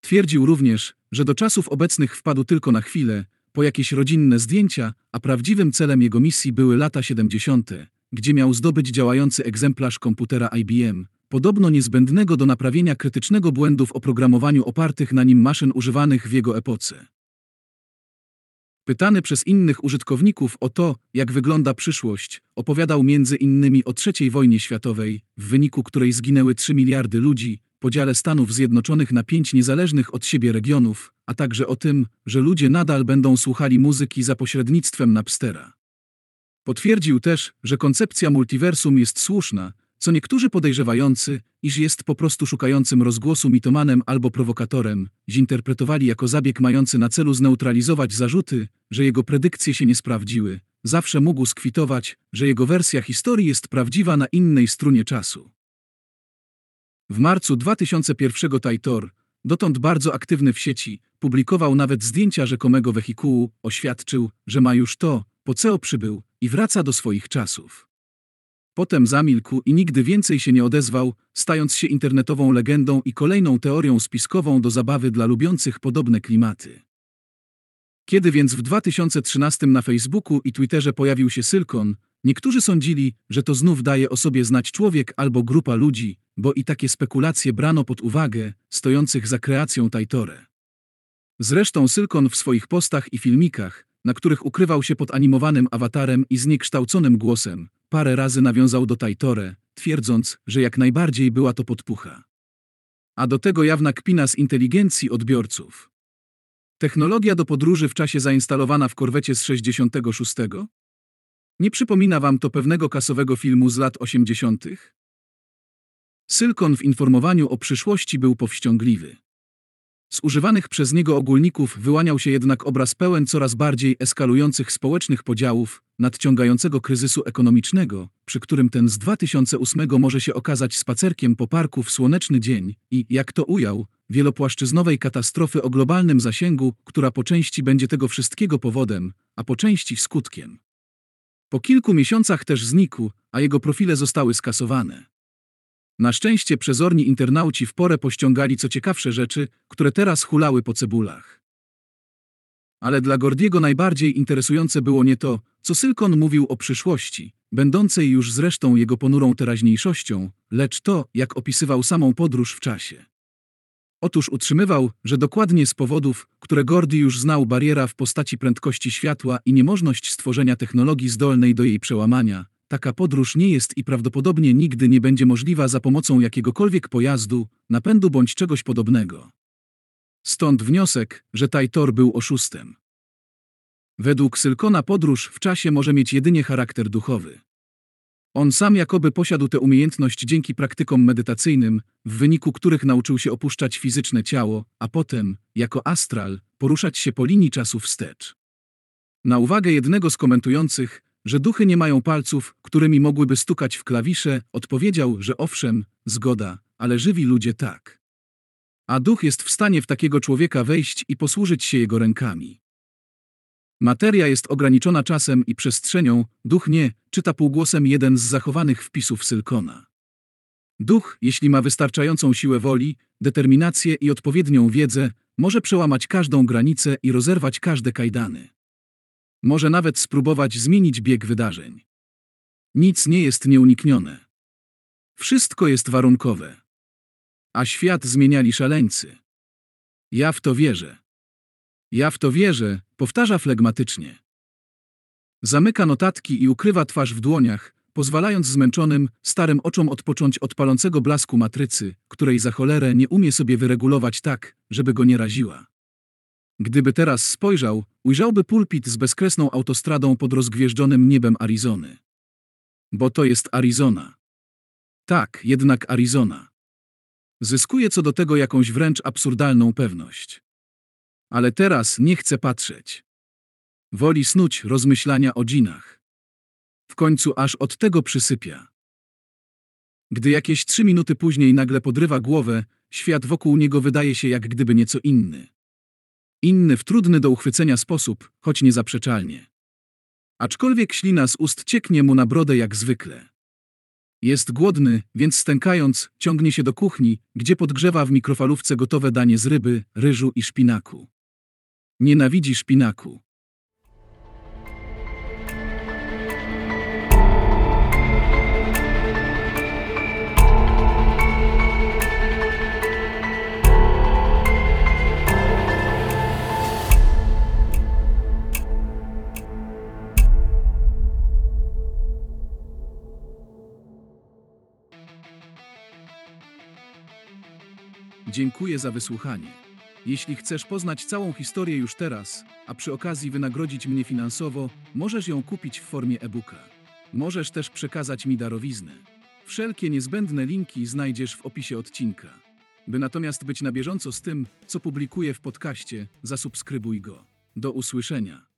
Twierdził również, że do czasów obecnych wpadł tylko na chwilę, po jakieś rodzinne zdjęcia, a prawdziwym celem jego misji były lata 70., gdzie miał zdobyć działający egzemplarz komputera IBM, podobno niezbędnego do naprawienia krytycznego błędu w oprogramowaniu opartych na nim maszyn używanych w jego epoce. Pytany przez innych użytkowników o to, jak wygląda przyszłość, opowiadał między innymi o III wojnie światowej, w wyniku której zginęły 3 miliardy ludzi, podziale Stanów Zjednoczonych na pięć niezależnych od siebie regionów, a także o tym, że ludzie nadal będą słuchali muzyki za pośrednictwem Napstera. Potwierdził też, że koncepcja multiversum jest słuszna, co niektórzy podejrzewający, iż jest po prostu szukającym rozgłosu mitomanem albo prowokatorem, zinterpretowali jako zabieg mający na celu zneutralizować zarzuty, że jego predykcje się nie sprawdziły, zawsze mógł skwitować, że jego wersja historii jest prawdziwa na innej strunie czasu. W marcu 2001 Taitor, dotąd bardzo aktywny w sieci, publikował nawet zdjęcia rzekomego wehikułu, oświadczył, że ma już to, po co przybył i wraca do swoich czasów. Potem zamilkł i nigdy więcej się nie odezwał, stając się internetową legendą i kolejną teorią spiskową do zabawy dla lubiących podobne klimaty. Kiedy więc w 2013 na Facebooku i Twitterze pojawił się Sylkon, Niektórzy sądzili, że to znów daje o sobie znać człowiek albo grupa ludzi, bo i takie spekulacje brano pod uwagę stojących za kreacją Taitore. Zresztą Sylkon w swoich postach i filmikach, na których ukrywał się pod animowanym awatarem i zniekształconym głosem, parę razy nawiązał do Taitore, twierdząc, że jak najbardziej była to podpucha. A do tego jawna kpina z inteligencji odbiorców. Technologia do podróży w czasie zainstalowana w korwecie z 66? Nie przypomina wam to pewnego kasowego filmu z lat 80.? Sylkon w informowaniu o przyszłości był powściągliwy. Z używanych przez niego ogólników wyłaniał się jednak obraz pełen coraz bardziej eskalujących społecznych podziałów, nadciągającego kryzysu ekonomicznego, przy którym ten z 2008 może się okazać spacerkiem po parku w słoneczny dzień i, jak to ujął, wielopłaszczyznowej katastrofy o globalnym zasięgu, która po części będzie tego wszystkiego powodem, a po części skutkiem. Po kilku miesiącach też znikł, a jego profile zostały skasowane. Na szczęście przezorni internauci w porę pościągali co ciekawsze rzeczy, które teraz hulały po cebulach. Ale dla Gordiego najbardziej interesujące było nie to, co Sylkon mówił o przyszłości, będącej już zresztą jego ponurą teraźniejszością, lecz to, jak opisywał samą podróż w czasie. Otóż utrzymywał, że dokładnie z powodów, które Gordy już znał bariera w postaci prędkości światła i niemożność stworzenia technologii zdolnej do jej przełamania, taka podróż nie jest i prawdopodobnie nigdy nie będzie możliwa za pomocą jakiegokolwiek pojazdu, napędu bądź czegoś podobnego. Stąd wniosek, że Tajtor był oszustem. Według Sylkona podróż w czasie może mieć jedynie charakter duchowy. On sam jakoby posiadł tę umiejętność dzięki praktykom medytacyjnym, w wyniku których nauczył się opuszczać fizyczne ciało, a potem, jako astral, poruszać się po linii czasu wstecz. Na uwagę jednego z komentujących, że duchy nie mają palców, którymi mogłyby stukać w klawisze, odpowiedział, że owszem, zgoda, ale żywi ludzie tak. A duch jest w stanie w takiego człowieka wejść i posłużyć się jego rękami. Materia jest ograniczona czasem i przestrzenią, duch nie, czyta półgłosem jeden z zachowanych wpisów Sylkona. Duch, jeśli ma wystarczającą siłę woli, determinację i odpowiednią wiedzę, może przełamać każdą granicę i rozerwać każde kajdany. Może nawet spróbować zmienić bieg wydarzeń. Nic nie jest nieuniknione. Wszystko jest warunkowe. A świat zmieniali szaleńcy. Ja w to wierzę. Ja w to wierzę, powtarza flegmatycznie. Zamyka notatki i ukrywa twarz w dłoniach, pozwalając zmęczonym, starym oczom odpocząć od palącego blasku matrycy, której za cholerę nie umie sobie wyregulować tak, żeby go nie raziła. Gdyby teraz spojrzał, ujrzałby pulpit z bezkresną autostradą pod rozgwieżdżonym niebem Arizony. Bo to jest Arizona. Tak, jednak Arizona. Zyskuje co do tego jakąś wręcz absurdalną pewność. Ale teraz nie chce patrzeć. Woli snuć rozmyślania o dżinach. W końcu aż od tego przysypia. Gdy jakieś trzy minuty później nagle podrywa głowę, świat wokół niego wydaje się jak gdyby nieco inny. Inny w trudny do uchwycenia sposób, choć niezaprzeczalnie. Aczkolwiek ślina z ust cieknie mu na brodę jak zwykle. Jest głodny, więc stękając, ciągnie się do kuchni, gdzie podgrzewa w mikrofalówce gotowe danie z ryby, ryżu i szpinaku. Nienawidzi szpinaku. Dziękuję za wysłuchanie. Jeśli chcesz poznać całą historię już teraz, a przy okazji wynagrodzić mnie finansowo, możesz ją kupić w formie e-booka. Możesz też przekazać mi darowiznę. Wszelkie niezbędne linki znajdziesz w opisie odcinka. By natomiast być na bieżąco z tym, co publikuję w podcaście, zasubskrybuj go. Do usłyszenia.